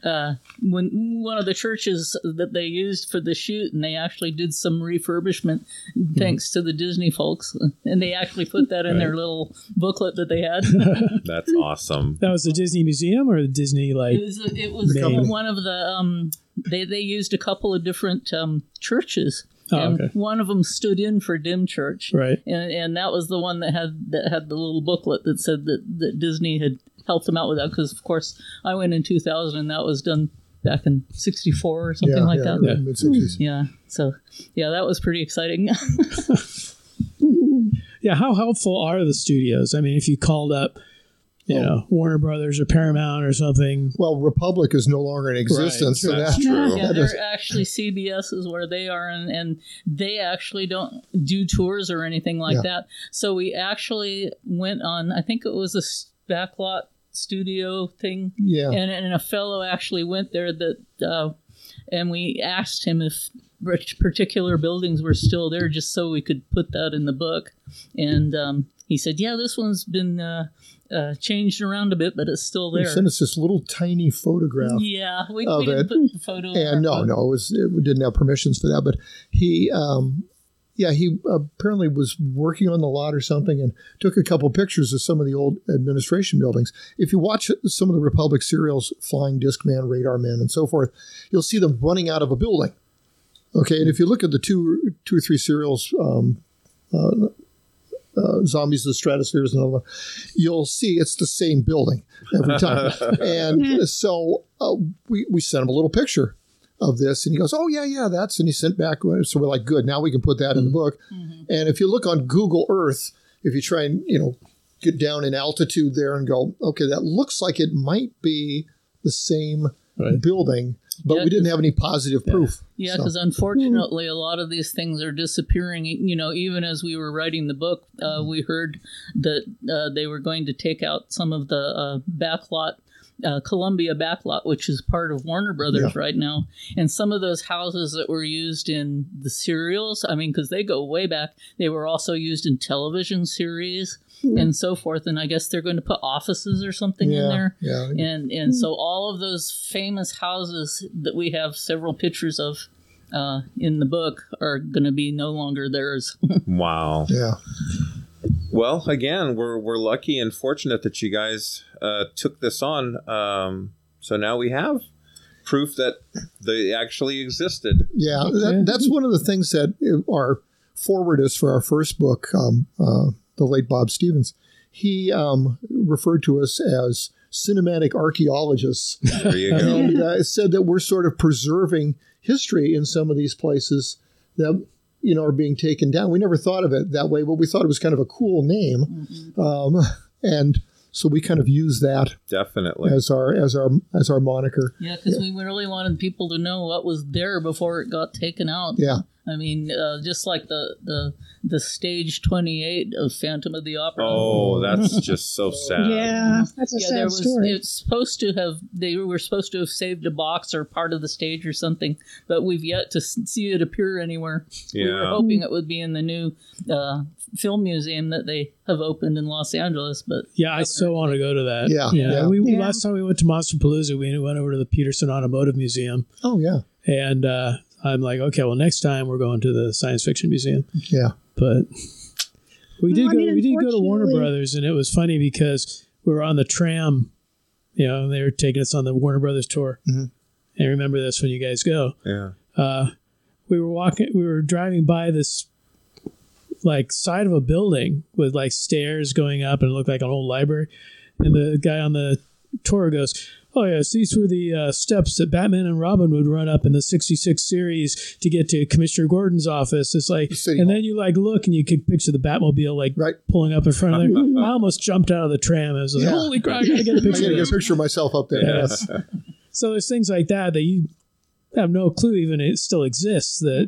uh, when one of the churches that they used for the shoot, and they actually did some refurbishment thanks to the Disney folks, and they actually put that in their little booklet that they had. That's awesome. that was the Disney Museum or the Disney like. It was it was one of the um, they they used a couple of different um, churches. Oh, and okay. one of them stood in for Dymchurch, Right. And and that was the one that had that had the little booklet that said that, that Disney had helped them out with that because of course I went in 2000 and that was done back in 64 or something yeah, like yeah, that. mid 60s. Hmm. Yeah. So yeah, that was pretty exciting. Yeah, how helpful are the studios? I mean, if you called up, you know, Warner Brothers or Paramount or something. Well, Republic is no longer in existence, so That's that's true. yeah, they're actually CBS is where they are, and, and they actually don't do tours or anything like Yeah. that. So we actually went on. I think it was a backlot studio thing. Yeah. and and a fellow actually went there that, uh, and we asked him if particular buildings were still there, just so we could put that in the book, and um, he said, "Yeah, this one's been." Uh, uh, changed around a bit, but it's still there. sent us this little tiny photograph. Yeah, we, of we didn't it. put the photo. and no, no, it was it, we didn't have permissions for that. But he, um, yeah, he apparently was working on the lot or something, and took a couple pictures of some of the old administration buildings. If you watch some of the Republic serials, Flying Disc Man, Radar Man, and so forth, you'll see them running out of a building. Okay, and if you look at the two, two or three serials. Um, uh, uh, Zombies of the Stratosphere is another one. You'll see it's the same building every time. and so uh, we, we sent him a little picture of this, and he goes, "Oh yeah, yeah, that's." And he sent back. So we're like, "Good, now we can put that in the book." And if you look on Google Earth, if you try and you know get down in altitude there and go, "Okay, that looks like it might be the same building," but Yeah, we didn't have any positive proof. Yeah, So- because unfortunately, a lot of these things are disappearing. You know, even as we were writing the book, uh, we heard that uh, they were going to take out some of the uh, backlot. Uh, Columbia backlot, which is part of Warner Brothers Yeah. right now, and some of those houses that were used in the serials, I mean, because they go way back, they were also used in television series and so forth. And I guess they're going to put offices or something in there. yeah. And and so all of those famous houses that we have several pictures of uh, in the book are going to be no longer theirs. Wow. Yeah. Well, again, we're we're lucky and fortunate that you guys uh, took this on. Um, so now we have proof that they actually existed. Yeah, that, that's one of the things that our forwardist for our first book, um, uh, the late Bob Stevens, he um, referred to us as cinematic archaeologists. There you go. and uh, said that we're sort of preserving history in some of these places that you know are being taken down. We never thought of it that way, but we thought it was kind of a cool name, um, and so we kind of use that Definitely. as our as our as our moniker. yeah, because we really wanted people to know what was there before it got taken out. Yeah. I mean, uh, just like the the the stage twenty eight of Phantom of the Opera. Oh, that's just so sad. Yeah, that's a yeah, sad there was. story. It's supposed to have. They were supposed to have saved a box or part of the stage or something, but we've yet to see it appear anywhere. Yeah. We were hoping it would be in the new uh, film museum that they have opened in Los Angeles, but Yeah, I so want to go to that. Yeah, You know, yeah. We, we- Yeah. last time we went to Monsterpalooza, we went over to the Petersen Automotive Museum, Oh yeah, and uh, I'm like, okay, well, next time we're going to the Science Fiction Museum. yeah. But we No, did I go. mean, we did go to Warner Brothers, and it was funny because we were on the tram. You know, and they were taking us on the Warner Brothers tour. Mhm. And remember this when you guys go. Yeah. uh, we were walking we were driving by this like side of a building with like stairs going up and it looked like an old library and the guy on the tour goes oh yes these were the uh, steps that batman and robin would run up in the 66 series to get to commissioner gordon's office it's like City and Hall. then you like look and you could picture the batmobile like Right. pulling up in front of there i almost jumped out of the tram i was like Yeah. holy crap i gotta get a I picture gotta get a picture of myself up there. Yeah. Yes. so there's things like that that you have no clue even it still exists that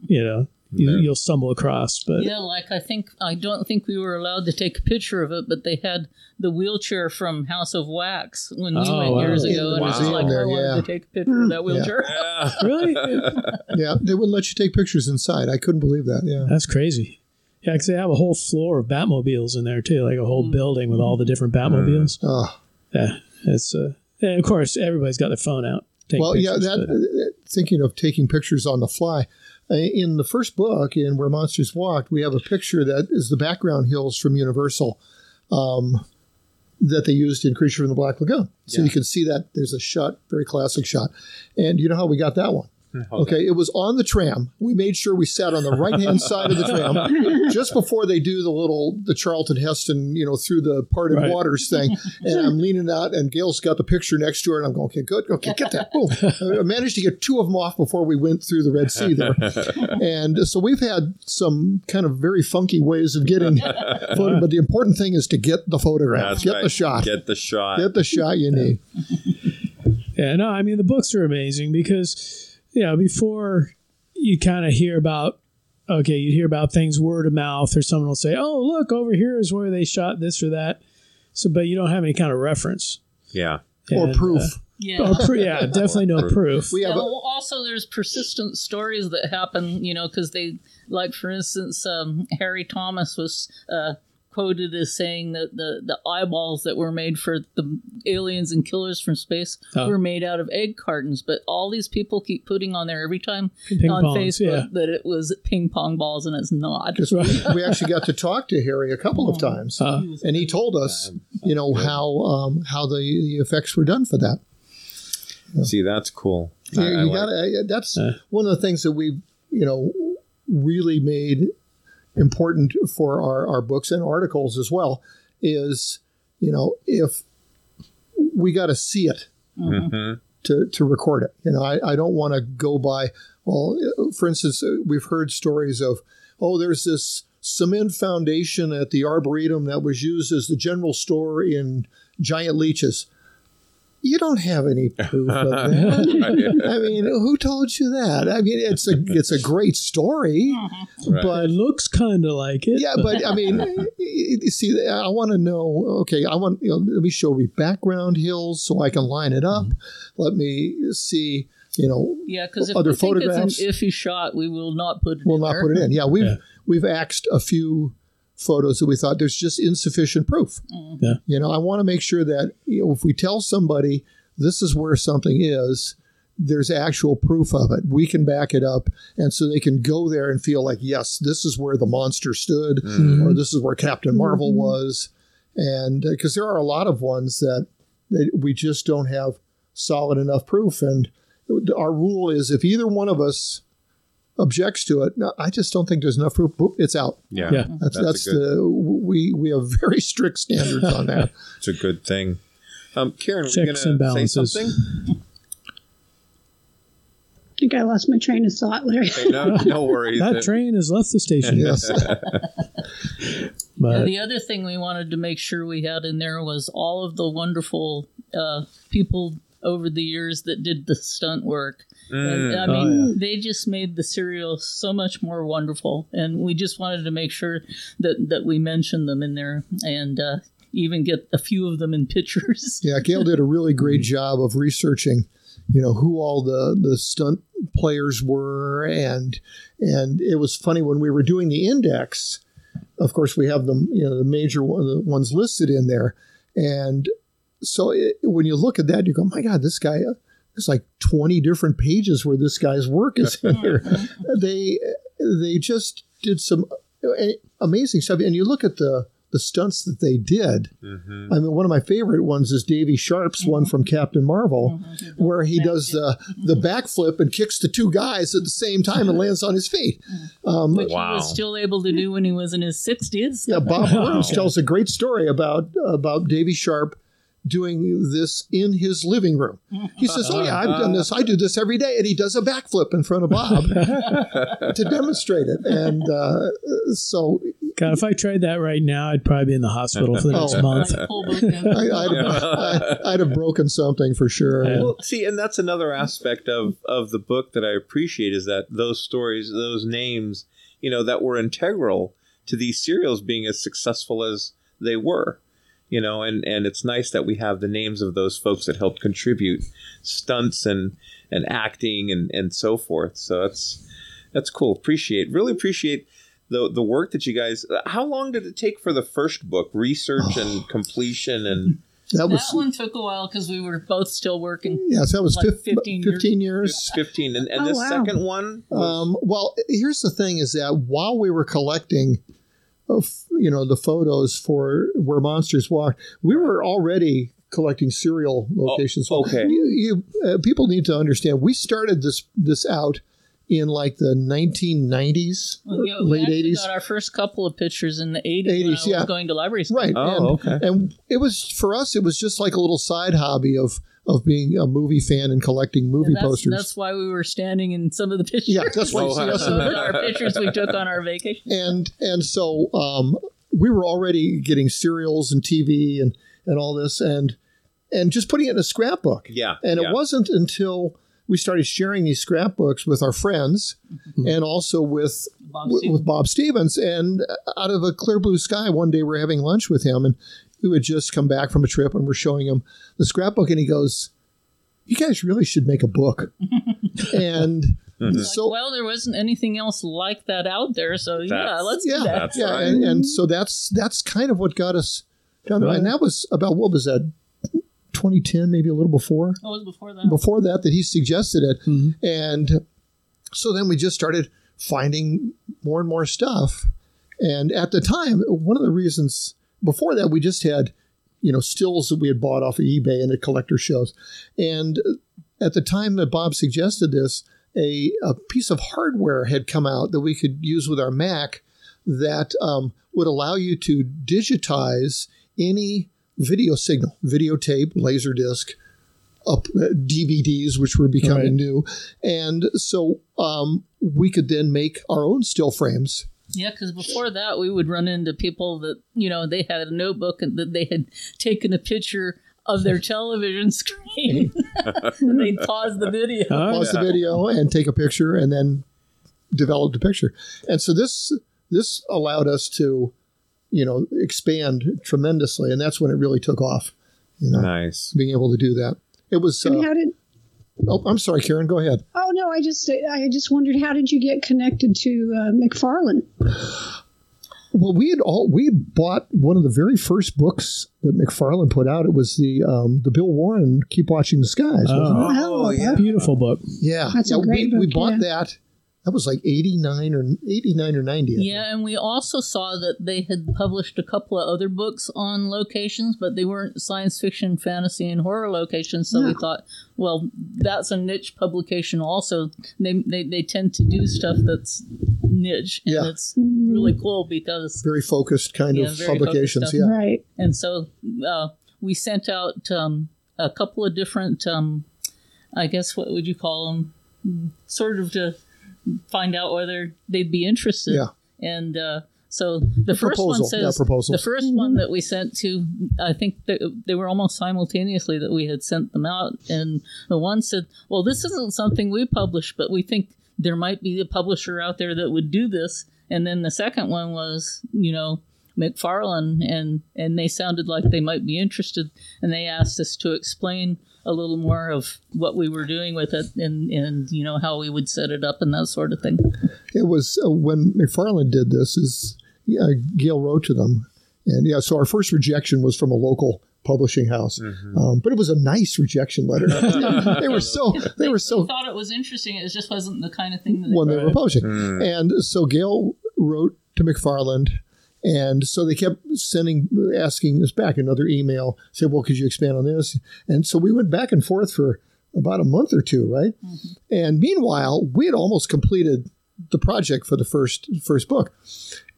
you know you, you'll stumble across. But yeah, like I think I don't think we were allowed to take a picture of it, but they had the wheelchair from House of Wax when we Oh, went wow. years ago, and I was like, there, I wanted yeah. to take a picture of that wheelchair. Yeah. really, Yeah, they wouldn't let you take pictures inside. I couldn't believe that. Yeah. that's crazy. Yeah, because they have a whole floor of Batmobiles in there too, like a Mm. whole building with all the different Batmobiles. Oh, Yeah, it's uh, and of course everybody's got their phone out. taking well, yeah. That but- uh, thinking of taking pictures on the fly. Uh, In the first book, in Where Monsters Walked, we have a picture that is the background hills from Universal um, that they used in Creature from the Black Lagoon. So you can see that there's a shot, very classic shot. And you know how we got that one? Okay, it was on the tram. We made sure we sat on the right hand side of the tram just before they do the little the Charlton Heston, you know, through the parted Right. waters thing. And I'm leaning out, and Gail's got the picture next to her, and I'm going, okay, good, okay, get that. Boom. I managed to get two of them off before we went through the Red Sea there. And so we've had some kind of very funky ways of getting photo, but the important thing is to get the photograph, That's get right. the shot, Get the shot. get the shot you need. Yeah, no, I mean the books are amazing because you know before you kind of hear about okay, you hear about things word of mouth or someone will say, "Oh, look over here is where they shot this or that," so but you don't have any kind of reference yeah. Or proof. uh, Yeah. or pr- yeah, definitely no proof. We have a, well, also there's persistent stories that happen, you know, because they, like for instance, um, Harry Thomas was uh, quoted as saying that the, the eyeballs that were made for the aliens and killers from space Oh. were made out of egg cartons, but all these people keep putting on there every time Ping on pongs, Facebook yeah. that it was ping pong balls, and it's not. because we, we actually got to talk to Harry a couple of times, Uh, and he told us, you know, how um, how the, the effects were done for that. See, that's cool. You, I- I you like- gotta, that's Uh. one of the things that we, you know, really made important for our, our books and articles as well is, you know, if we got to see it Mhm. to, to record it. You know, I, I don't want to go by, well, for instance, we've heard stories of, oh, there's this cement foundation at the Arboretum that was used as the general store in giant leeches. You don't have any proof of that. I mean, who told you that? I mean, it's a it's a great story, Right. but it looks kind of like it. yeah, but I mean, you see, I want to know. Okay, I want you know, let me show me background hills so I can line it up. Mm-hmm. Let me see, you know, Yeah, because other we think photographs. it's an iffy shot, we will not put it. we'll in not there. put it in. Yeah, we've Yeah. we've axed a few photos that we thought there's just insufficient proof. Mm-hmm. Yeah. You know, I want to make sure that you know, if we tell somebody this is where something is, there's actual proof of it. We can back it up, and so they can go there and feel like, yes, this is where the monster stood, mm-hmm. or this is where Captain Marvel mm-hmm. was, and uh, because there are a lot of ones that, that we just don't have solid enough proof. And uh, our rule is if either one of us objects to it, no, I just don't think there's enough proof. Boop, It's out. Yeah. Yeah. That's That's that's, good- the we we have very strict standards on that. It's a good thing. Um, Karen, were you Checks and going to say balances. something? I think I lost my train of thought, Larry. Hey, no, no worries. that train has left the station. Yes. Yeah, the other thing we wanted to make sure we had in there was all of the wonderful uh, people over the years that did the stunt work. And, Mm. I Oh, mean, yeah. they just made the serial so much more wonderful, and we just wanted to make sure that that we mentioned them in there and uh, even get a few of them in pictures. Yeah, Gail did a really great job of researching, you know, who all the the stunt players were, and and it was funny when we were doing the index. Of course, we have them, you know, the major one, the ones listed in there, and so it, when you look at that, you go, "My God, this guy." There's like 20 different pages where this guy's work is in here. Mm-hmm. they they just did some uh, eh, amazing stuff, and you look at the the stunts that they did. Mm-hmm. I mean, one of my favorite ones is Davy Sharpe's one mm-hmm. from Captain Marvel, mm-hmm. where he does the the backflip and kicks the two guys at the same time and lands on his feet. Um, Which he was still able to do when he was in his 60s. yeah, Bob Burns tells a great story about about Davy Sharp doing this in his living room. He says, "Oh yeah, I've done this. I do this every day," and he does a backflip in front of Bob to demonstrate it. And uh, so, God, if I tried that right now, I'd probably be in the hospital for the next Oh. month. I, I'd, have, I, I'd have broken something for sure. Well, see, and that's another aspect of of the book that I appreciate is that those stories, those names, you know, that were integral to these serials being as successful as they were. You know, and and it's nice that we have the names of those folks that helped contribute stunts and and acting and and so forth. So that's that's cool. Appreciate, really appreciate the the work that you guys. How long did it take for the first book research and completion and that that one took a while because we were both still working. Yes, that was like 15, 15 years. years. 15 and, and Oh, the wow. second one Um, well, here's the thing: is that while we were collecting, uh, f- you know, the photos for where monsters walk, we were already collecting serial locations. Oh, okay. you, you uh, people need to understand. We started this this out in like the 1990s, Well, yeah, late actually 80s. got our first couple of pictures in the 80s, 80s, yeah. going to libraries. Right. Oh, and, and it was for us. It was just like a little side hobby of of being a movie fan and collecting movie And that's, posters. that's why we were standing in some of the pictures. Yeah, that's why you see us in there. our pictures we took on our vacation. and and so um, we were already getting serials and TV and and all this and and just putting it in a scrapbook. Yeah, And yeah. it wasn't until we started sharing these scrapbooks with our friends and also with Bob with, with Bob Stevens. And out of a clear blue sky, one day we're having lunch with him and we had just come back from a trip and we're showing him the scrapbook and he goes, "You guys really should make a book." and mm-hmm. so well, there wasn't anything else like that out there, so yeah, let's yeah, do that. yeah, and, and so that's that's kind of what got us down there. Right. And that was about what was that, 2010, maybe a little before. That was before that. Before that, that he suggested it, mm-hmm. and so then we just started finding more and more stuff. And at the time, one of the reasons before that, we just had, you know, stills that we had bought off of eBay and at collector shows. And at the time that Bob suggested this, a, a piece of hardware had come out that we could use with our Mac that um, would allow you to digitize any video signal, videotape, laser disc, up uh, DVDs, which were becoming Right. new, and so um, we could then make our own still frames. Yeah, because before that, we would run into people that you know they had a notebook and that they had taken a picture of their television screen. and they'd pause the video. pause the video and take a picture and then develop the picture. And so this this allowed us to, you know, expand tremendously, and that's when it really took off. You know, nice being able to do that. It was. And Uh, how did? Oh, I'm sorry, Karen. Go ahead. Oh no, I just I just wondered how did you get connected to uh, McFarland? Well, we had all we had bought one of the very first books that McFarland put out. It was the um, the Bill Warren "Keep Watching the Skies." wasn't it? Oh, yeah. Beautiful book. Yeah, That's a great we, we bought yeah. that. That was like eighty nine or eighty nine or ninety. Yeah, and we also saw that they had published a couple of other books on locations, but they weren't science fiction, fantasy, and horror locations. So we thought, well, that's a niche publication. Also, they they, they tend to do stuff that's niche, and Yeah. it's really cool because Very focused kind Yeah, of publications. Yeah. Right. And so uh, we sent out um, a couple of different, um, I guess, what would you call them? Sort of to find out whether they'd be interested. Yeah. And uh, So the first proposal, one says yeah, the first one that we sent to, I think that they were almost simultaneously that we had sent them out, and the one said, "Well, this isn't something we publish, but we think there might be a publisher out there that would do this." And then the second one was, you know, McFarland, and and they sounded like they might be interested, and they asked us to explain a little more of what we were doing with it, and and you know how we would set it up and that sort of thing. It was uh, when McFarland did this. Is yeah, Gail wrote to them, and yeah. So our first rejection was from a local publishing house, um, but it was a nice rejection letter. they were so they were so We thought it was interesting. It just wasn't the kind of thing that when they were publishing. Hmm. And so Gail wrote to McFarland, and so they kept sending, asking us back another email, said, "Well, could you expand on this?" And so we went back and forth for about a month or two, right? Mm-hmm. And meanwhile, we had almost completed the project for the first first book.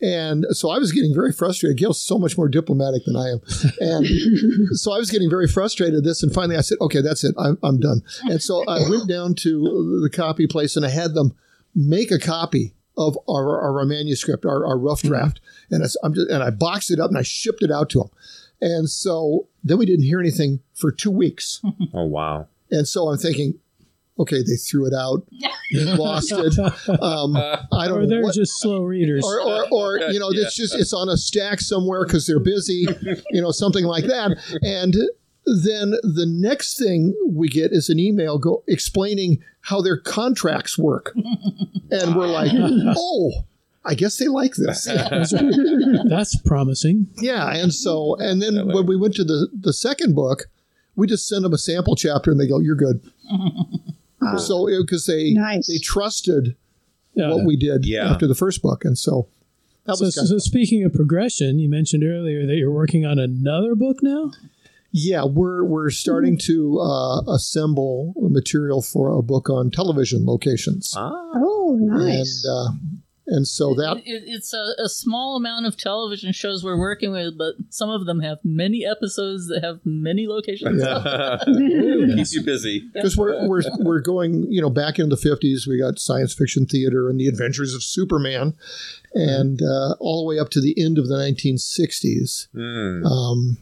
And so I was getting very frustrated. Gail's so much more diplomatic than I am. And so I was getting very frustrated at this. And finally I said, okay, that's it. I'm, I'm done. And so I went down to the copy place and I had them make a copy of our, our, our manuscript, our, our rough draft. And, I, am just, and I boxed it up and I shipped it out to them. And so then we didn't hear anything for two weeks. Oh wow. And so I'm thinking, okay, they threw it out, lost it. Um, I don't or know. they're what- just slow readers. or, or, or you know, it's just it's on a stack somewhere because they're busy, you know, something like that. And then the next thing we get is an email go explaining how their contracts work, and we're like, oh. I guess they like this. That's promising. Yeah, and so and then when we went to the the second book, we just send them a sample chapter and they go, "You're good." so because they they trusted what we did Yeah. after the first book, and so that So, was so, kind speaking of progression, you mentioned earlier that you're working on another book now. Yeah. We're we're starting to uh, assemble material for a book on television locations, Oh, nice. and uh, and so that It, it's a, a small amount of television shows we're working with, but some of them have many episodes that have many locations. Keeps you busy. because we're we're we're going you know back in the fifties. We got science fiction theater and the Adventures of Superman, and uh, all the way up to the end of the nineteen sixties. Hmm. Um,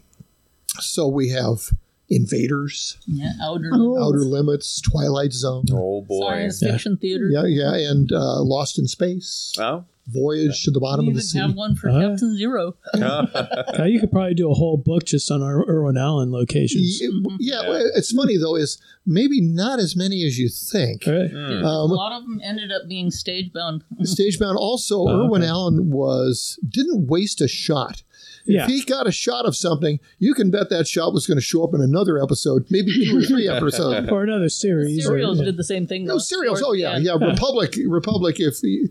so we have Invaders, Yeah, outer Outer Limits, Twilight Zone. Oh boy. science fiction theater. Yeah, yeah, and uh, Lost in Space, Oh. Voyage to the Bottom we of the Sea. have one for Uh, Captain Z-Ro. Now you could probably do a whole book just on our Irwin Allen locations. Y- Yeah, well, it's funny though. Is maybe not as many as you think. Right. Yeah, Um, a lot of them ended up being stage bound. Stagebound. Also, Oh, Irwin okay. Allen was didn't waste a shot. If he got a shot of something, you can bet that shot was going to show up in another episode, maybe two or three episodes. or another series. or- Serials yeah. did the same thing. No serials. Oh, or- Oh yeah, yeah. Republic, Republic. If the,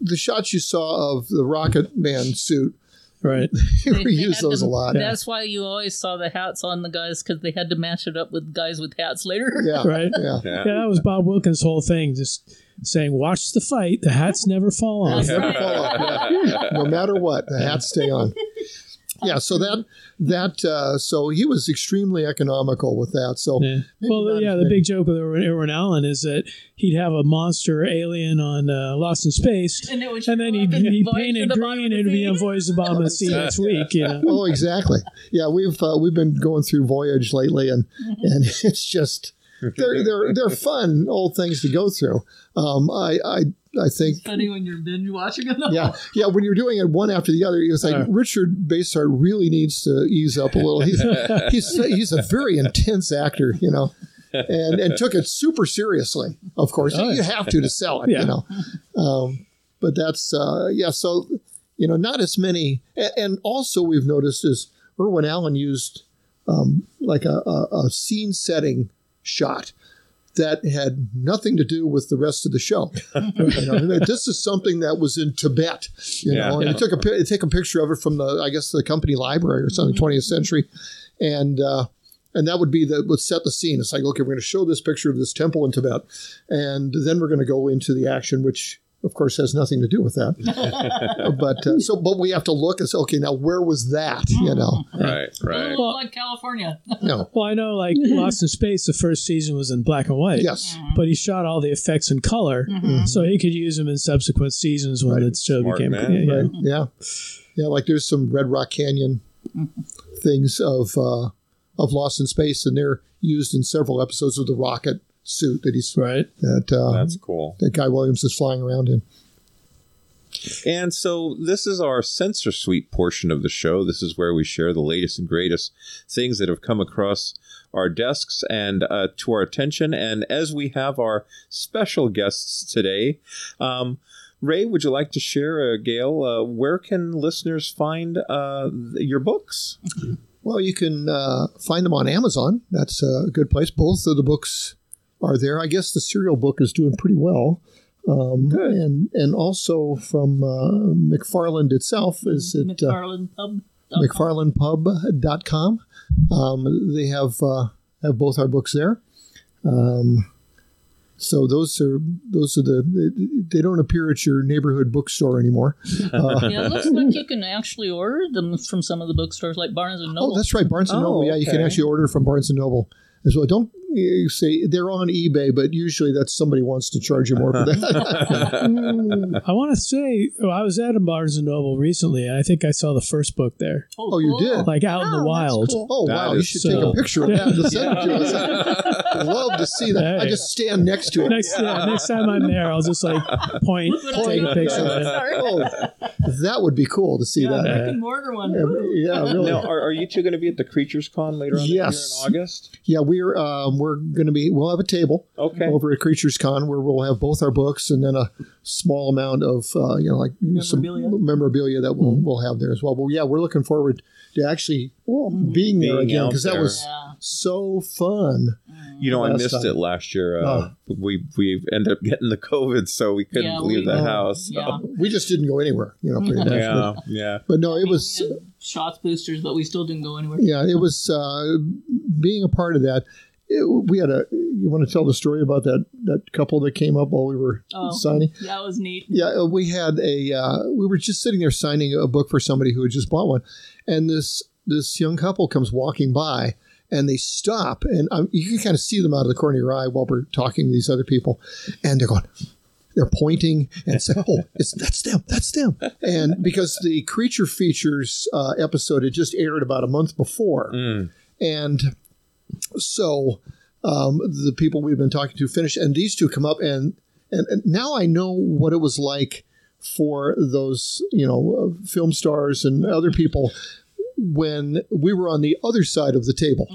the shots you saw of the Rocket Man suit, Right. we They- they those to- a lot. That's why you always saw the hats on the guys because they had to match it up with guys with hats later. Yeah, Right. yeah. Yeah, that was Bob Wilkins' whole thing, just saying, "Watch the fight; the hats never fall off." Never fall off. Yeah. No matter what, the hats stay on. Yeah, so that that uh, so he was extremely economical with that. So Yeah. Well, yeah, the many. big joke with Irwin, Irwin Allen is that he'd have a monster alien on uh, Lost in Space, And, it and then he'd, up in he'd paint it green of and the it'd be on Voyage to the of the Sea next week. You know, Oh, exactly. Yeah, we've uh, we've been going through Voyage lately, and and it's just they're they're they're fun old things to go through. Um, I I I think Funny when you're binge watching them. yeah yeah when you're doing it one after the other, it's like Uh. Richard Basehart really needs to ease up a little. He's he's he's a very intense actor, you know. And, and took it super seriously. Of course, Oh, you have to to sell it, Yeah. you know. Um, but that's uh, yeah. So you know, not as many. And, and also, we've noticed is Irwin Allen used um, like a, a, a scene setting shot that had nothing to do with the rest of the show. You know, this is something that was in Tibet, you Yeah. know, and he took a pi- take a picture of it from the I guess the company library or something, 20th century, and uh, and that would be the would set the scene. It's like okay, we're going to show this picture of this temple in Tibet, and then we're going to go into the action, which of course, has nothing to do with that. but uh, so, but we have to look and say, okay, now where was that? You know, right, right. Oh, like California. no. Well, I know, like Lost in Space, the first season was in black and white. Yes. But he shot all the effects in color, Mhm. so he could use them in subsequent seasons when the show Smart became. man. Yeah, yeah. Right. Yeah, yeah. Like there's some Red Rock Canyon things of uh, of Lost in Space, and they're used in several episodes of the rocket suit that he's right. That uh, That's cool. that Guy Williams is flying around in. And so this is our censor suite portion of the show. This is where we share the latest and greatest things that have come across our desks and uh, to our attention. And as we have our special guests today, um, Ray, would you like to share, uh, Gail, uh, where can listeners find uh, your books? Well, you can uh, find them on Amazon. That's a good place. Both of the books are there. I guess the serial book is doing pretty well. Um, and and also from uh, McFarland itself is it uh, McFarland Pub. McFarlandPub.com. Um, they have uh, have both our books there. Um, so those are those are the they don't appear at your neighborhood bookstore anymore. Uh, yeah, it looks like you can actually order them from some of the bookstores like Barnes and Noble. Oh, that's right, Barnes and Oh, Noble. Yeah, you can actually order from Barnes and Noble as well. Don't uh, say they're on eBay, but usually that's somebody wants to charge you more for that. I want to say, well, I was at a Barnes and Noble recently, and I think I saw the first book there. oh, you did? Like out in the wild. Oh That wow! You should so- take a picture of that and send it to us. I'd love to see that. I just stand next to it. Next, yeah, next time I'm there, I'll just like point, take a picture of it. Oh, that would be cool to see yeah, that. brick and mortar one. Yeah, really. Now, are, are you two going to be at the Creatures Con later on Yes. this year in August? Yeah, we're um, we're going to be. We'll have a table Okay. over at Creatures Con where we'll have both our books and then a small amount of uh, you know like Memorabilia. some memorabilia that we'll we'll have there as well. But yeah, we're looking forward to actually being there again because that there. was so fun. You know, I missed time. it last year. Uh, We we ended up getting the COVID, so we couldn't Yeah, leave we- the Oh, house. so- yeah. We just didn't go anywhere, you know. Pretty much. yeah, But, yeah. but no, it was Shots boosters, but we still didn't go anywhere. yeah, it was uh, being a part of that. It, we had a. You want to tell the story about that that couple that came up while we were Oh, signing? that was neat. Yeah, uh, we had a. Uh, we were just sitting there signing a book for somebody who had just bought one, and this this young couple comes walking by, and they stop, and um, you can kind of see them out of the corner of your eye while we're talking to these other people, and they're going. They're pointing and saying, "Oh, it's that's them, that's them," and because the creature features uh, episode had just aired about a month before, Mm. and so um, the people we've been talking to finish, and these two come up, and, and and now I know what it was like for those you know uh, film stars and other people when we were on the other side of the table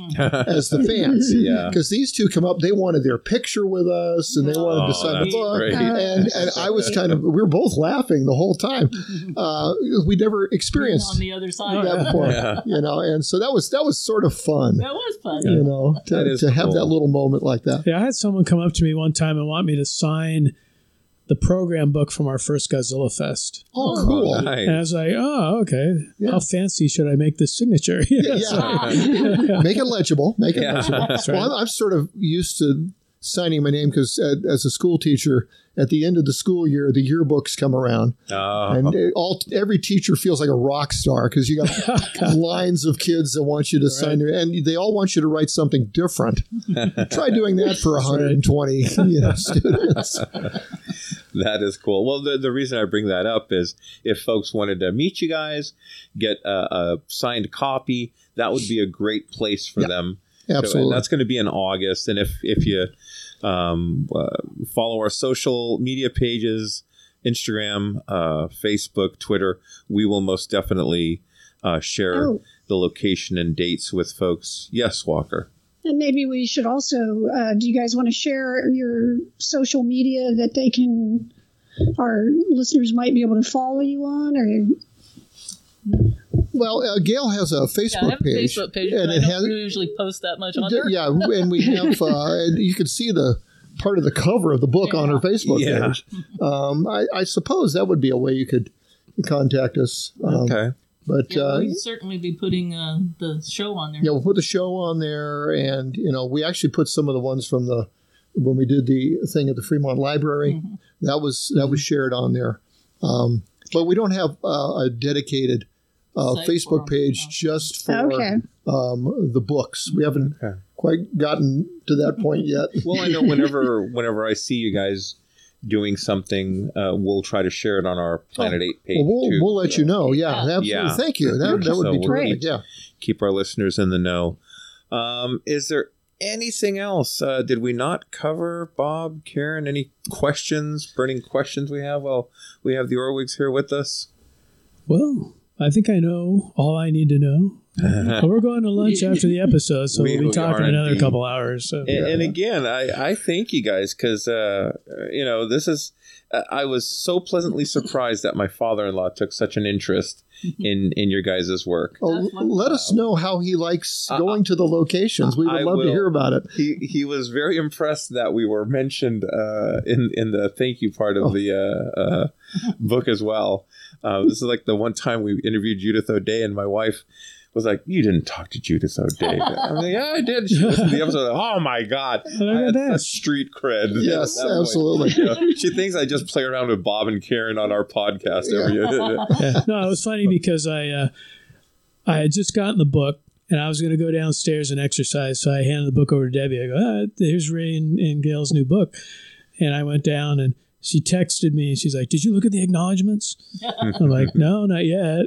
as the fans. Yeah. Because these two come up, they wanted their picture with us and they wanted Oh, to sign the book. great. And, and I was kind of, we were both laughing the whole time. Uh, we never experienced on the other side. that before, Yeah. you know, and so that was, that was sort of fun, That was fun. you know, That to, is to have that little moment like that. Yeah, I had someone come up to me one time and want me to sign the program book from our first Godzilla Fest. Oh, cool. Nice. And I was like, oh, okay. How fancy should I make this signature? Yeah. so- Make it legible. Make it Yeah. legible. That's Well. I'm, I'm sort of used to signing my name because uh, as a school teacher, at the end of the school year, the yearbooks come around, Oh. and all every teacher feels like a rock star because you got lines of kids that want you to sign their, and they all want you to write something different. Try doing that for 120 you know, students. That is cool. Well, the, the reason I bring that up is if folks wanted to meet you guys, get a, a signed copy, that would be a great place for them. So, Absolutely. and that's going to be in August. And if if you um, uh, follow our social media pages, Instagram, uh, Facebook, Twitter, we will most definitely uh, share Oh. the location and dates with folks. Yes, Walker. And maybe we should also, uh, do you guys want to share your social media that they can, our listeners might be able to follow you on? Or Well, uh, Gail has a Yeah, I have a page, Facebook page, and but I it don't has usually post that much on there. yeah, and we have uh, and you can see the part of the cover of the book on her Facebook Yeah. page. Um, I, I suppose that would be a way you could contact us. Um, Okay. But Yeah, uh, we'd certainly be putting uh, the show on there. yeah, we'll put the show on there, and you know, we actually put some of the ones from the when we did the thing at the Fremont Library. That was that was shared on there. Um, but we don't have uh, a dedicated uh, Site Facebook page just for Okay. um, the books. We haven't quite gotten to that point yet. Well, I know whenever whenever I see you guys doing something, uh, we'll try to share it on our Planet Eight page Well, we'll, too. we'll let you know. Yeah, absolutely. Yeah. Thank you. That, that would So be we'll terrific. keep- Yeah. Keep our listeners in the know. Um, is there anything else? Uh, did we not cover, Bob, Karen? Any questions, burning questions we have? Well, we have the Orwigs here with us. Well, I think I know all I need to know. Well, we're going to lunch after the episode, so We- we, will we be talking are another indeed. couple hours. So. And, and again, I, I thank you guys because, uh, you know, this is, uh, I was so pleasantly surprised that my father in law took such an interest in, in your guys' work. Oh, let us know how he likes going to the locations. We would Uh, I love to hear about it. He he was very impressed that we were mentioned uh, in in the thank you part Oh. of the uh, uh, book as well. Uh, this is like the one time we interviewed Judith O'Dea, and my wife was like, "You didn't talk to Judith O'Dea." I'm like, "Yeah, I did." She listened to the episode. Oh my god, I had such street cred. Yes, at that point. absolutely. You know, she thinks I just play around with Bob and Karen on our podcast every Yeah. No, it was funny because I uh, I had just gotten the book and I was going to go downstairs and exercise. So I handed the book over to Debbie. I go, ah, here's Ray and, and Gail's new book. And I went down and she texted me and she's like, Did you look at the acknowledgments? I'm like, No, not yet.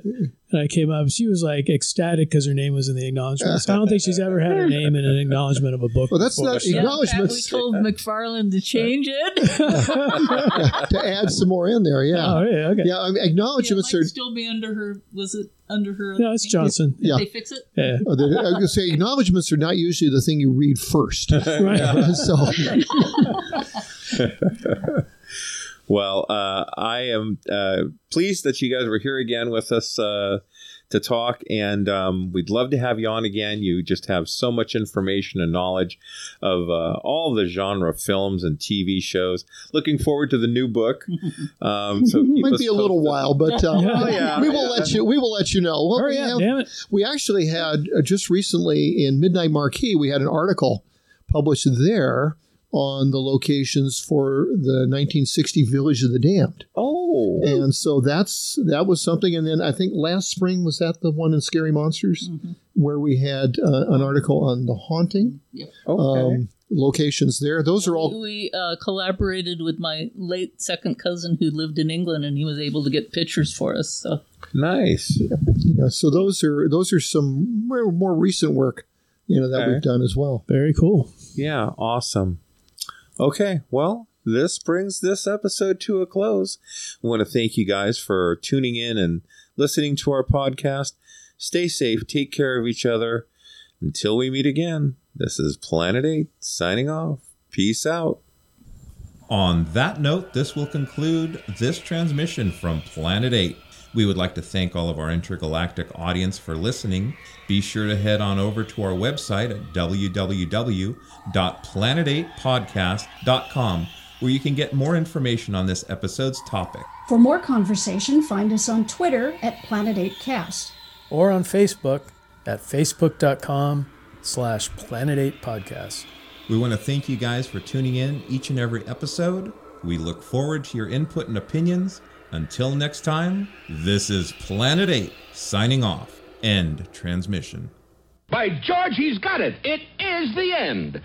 And I came up. She was like ecstatic because her name was in the acknowledgments. I don't think she's ever had her name in an acknowledgement of a book. Well, that's before. not Yeah, in fact, we told McFarland to change it. to add some more in there. Yeah. Oh, yeah, okay. Yeah, I mean, acknowledgements Might are. still be under her. Was it under her? No, it's Johnson. Did Yeah. they fix it? Yeah. Oh, the- I was going to say acknowledgements are not usually the thing you read first. Right. so Well, uh, I am uh, pleased that you guys were here again with us uh, to talk, and um, we'd love to have you on again. You just have so much information and knowledge of uh, all the genre films and TV shows. Looking forward to the new book. Um, so keep might us be a little while, but uh, Oh, yeah, we will yeah. let you. We will let you know. Well, Hurry we, up, have- damn it. we actually had uh, just recently in Midnight Marquee. We had an article published there on the locations for the 1960 Village of the Damned. Oh, and so that's that was something. And then I think last spring was that the one in Scary Monsters where we had uh, an article on the haunting Yep. um, locations there. Those are all We uh, collaborated with my late second cousin who lived in England, and he was able to get pictures for us. So nice. Yeah, so those are those are some more, more recent work, you know, that Okay. we've done as well. Very cool. Yeah, awesome. Okay, well, this brings this episode to a close. I want to thank you guys for tuning in and listening to our podcast. Stay safe, take care of each other. Until we meet again, this is Planet 8 signing off. Peace out. On that note, this will conclude this transmission from Planet 8. We would like to thank all of our intergalactic audience for listening. Be sure to head on over to our website at www.planet8podcast.com where you can get more information on this episode's topic. For more conversation, find us on Twitter at Planet 8 Cast. Or on Facebook at facebook.com slash planet 8 podcast. We want to thank you guys for tuning in each and every episode. We look forward to your input and opinions. Until next time, this is Planet 8 signing off. End transmission. By George, he's got it. It is the end.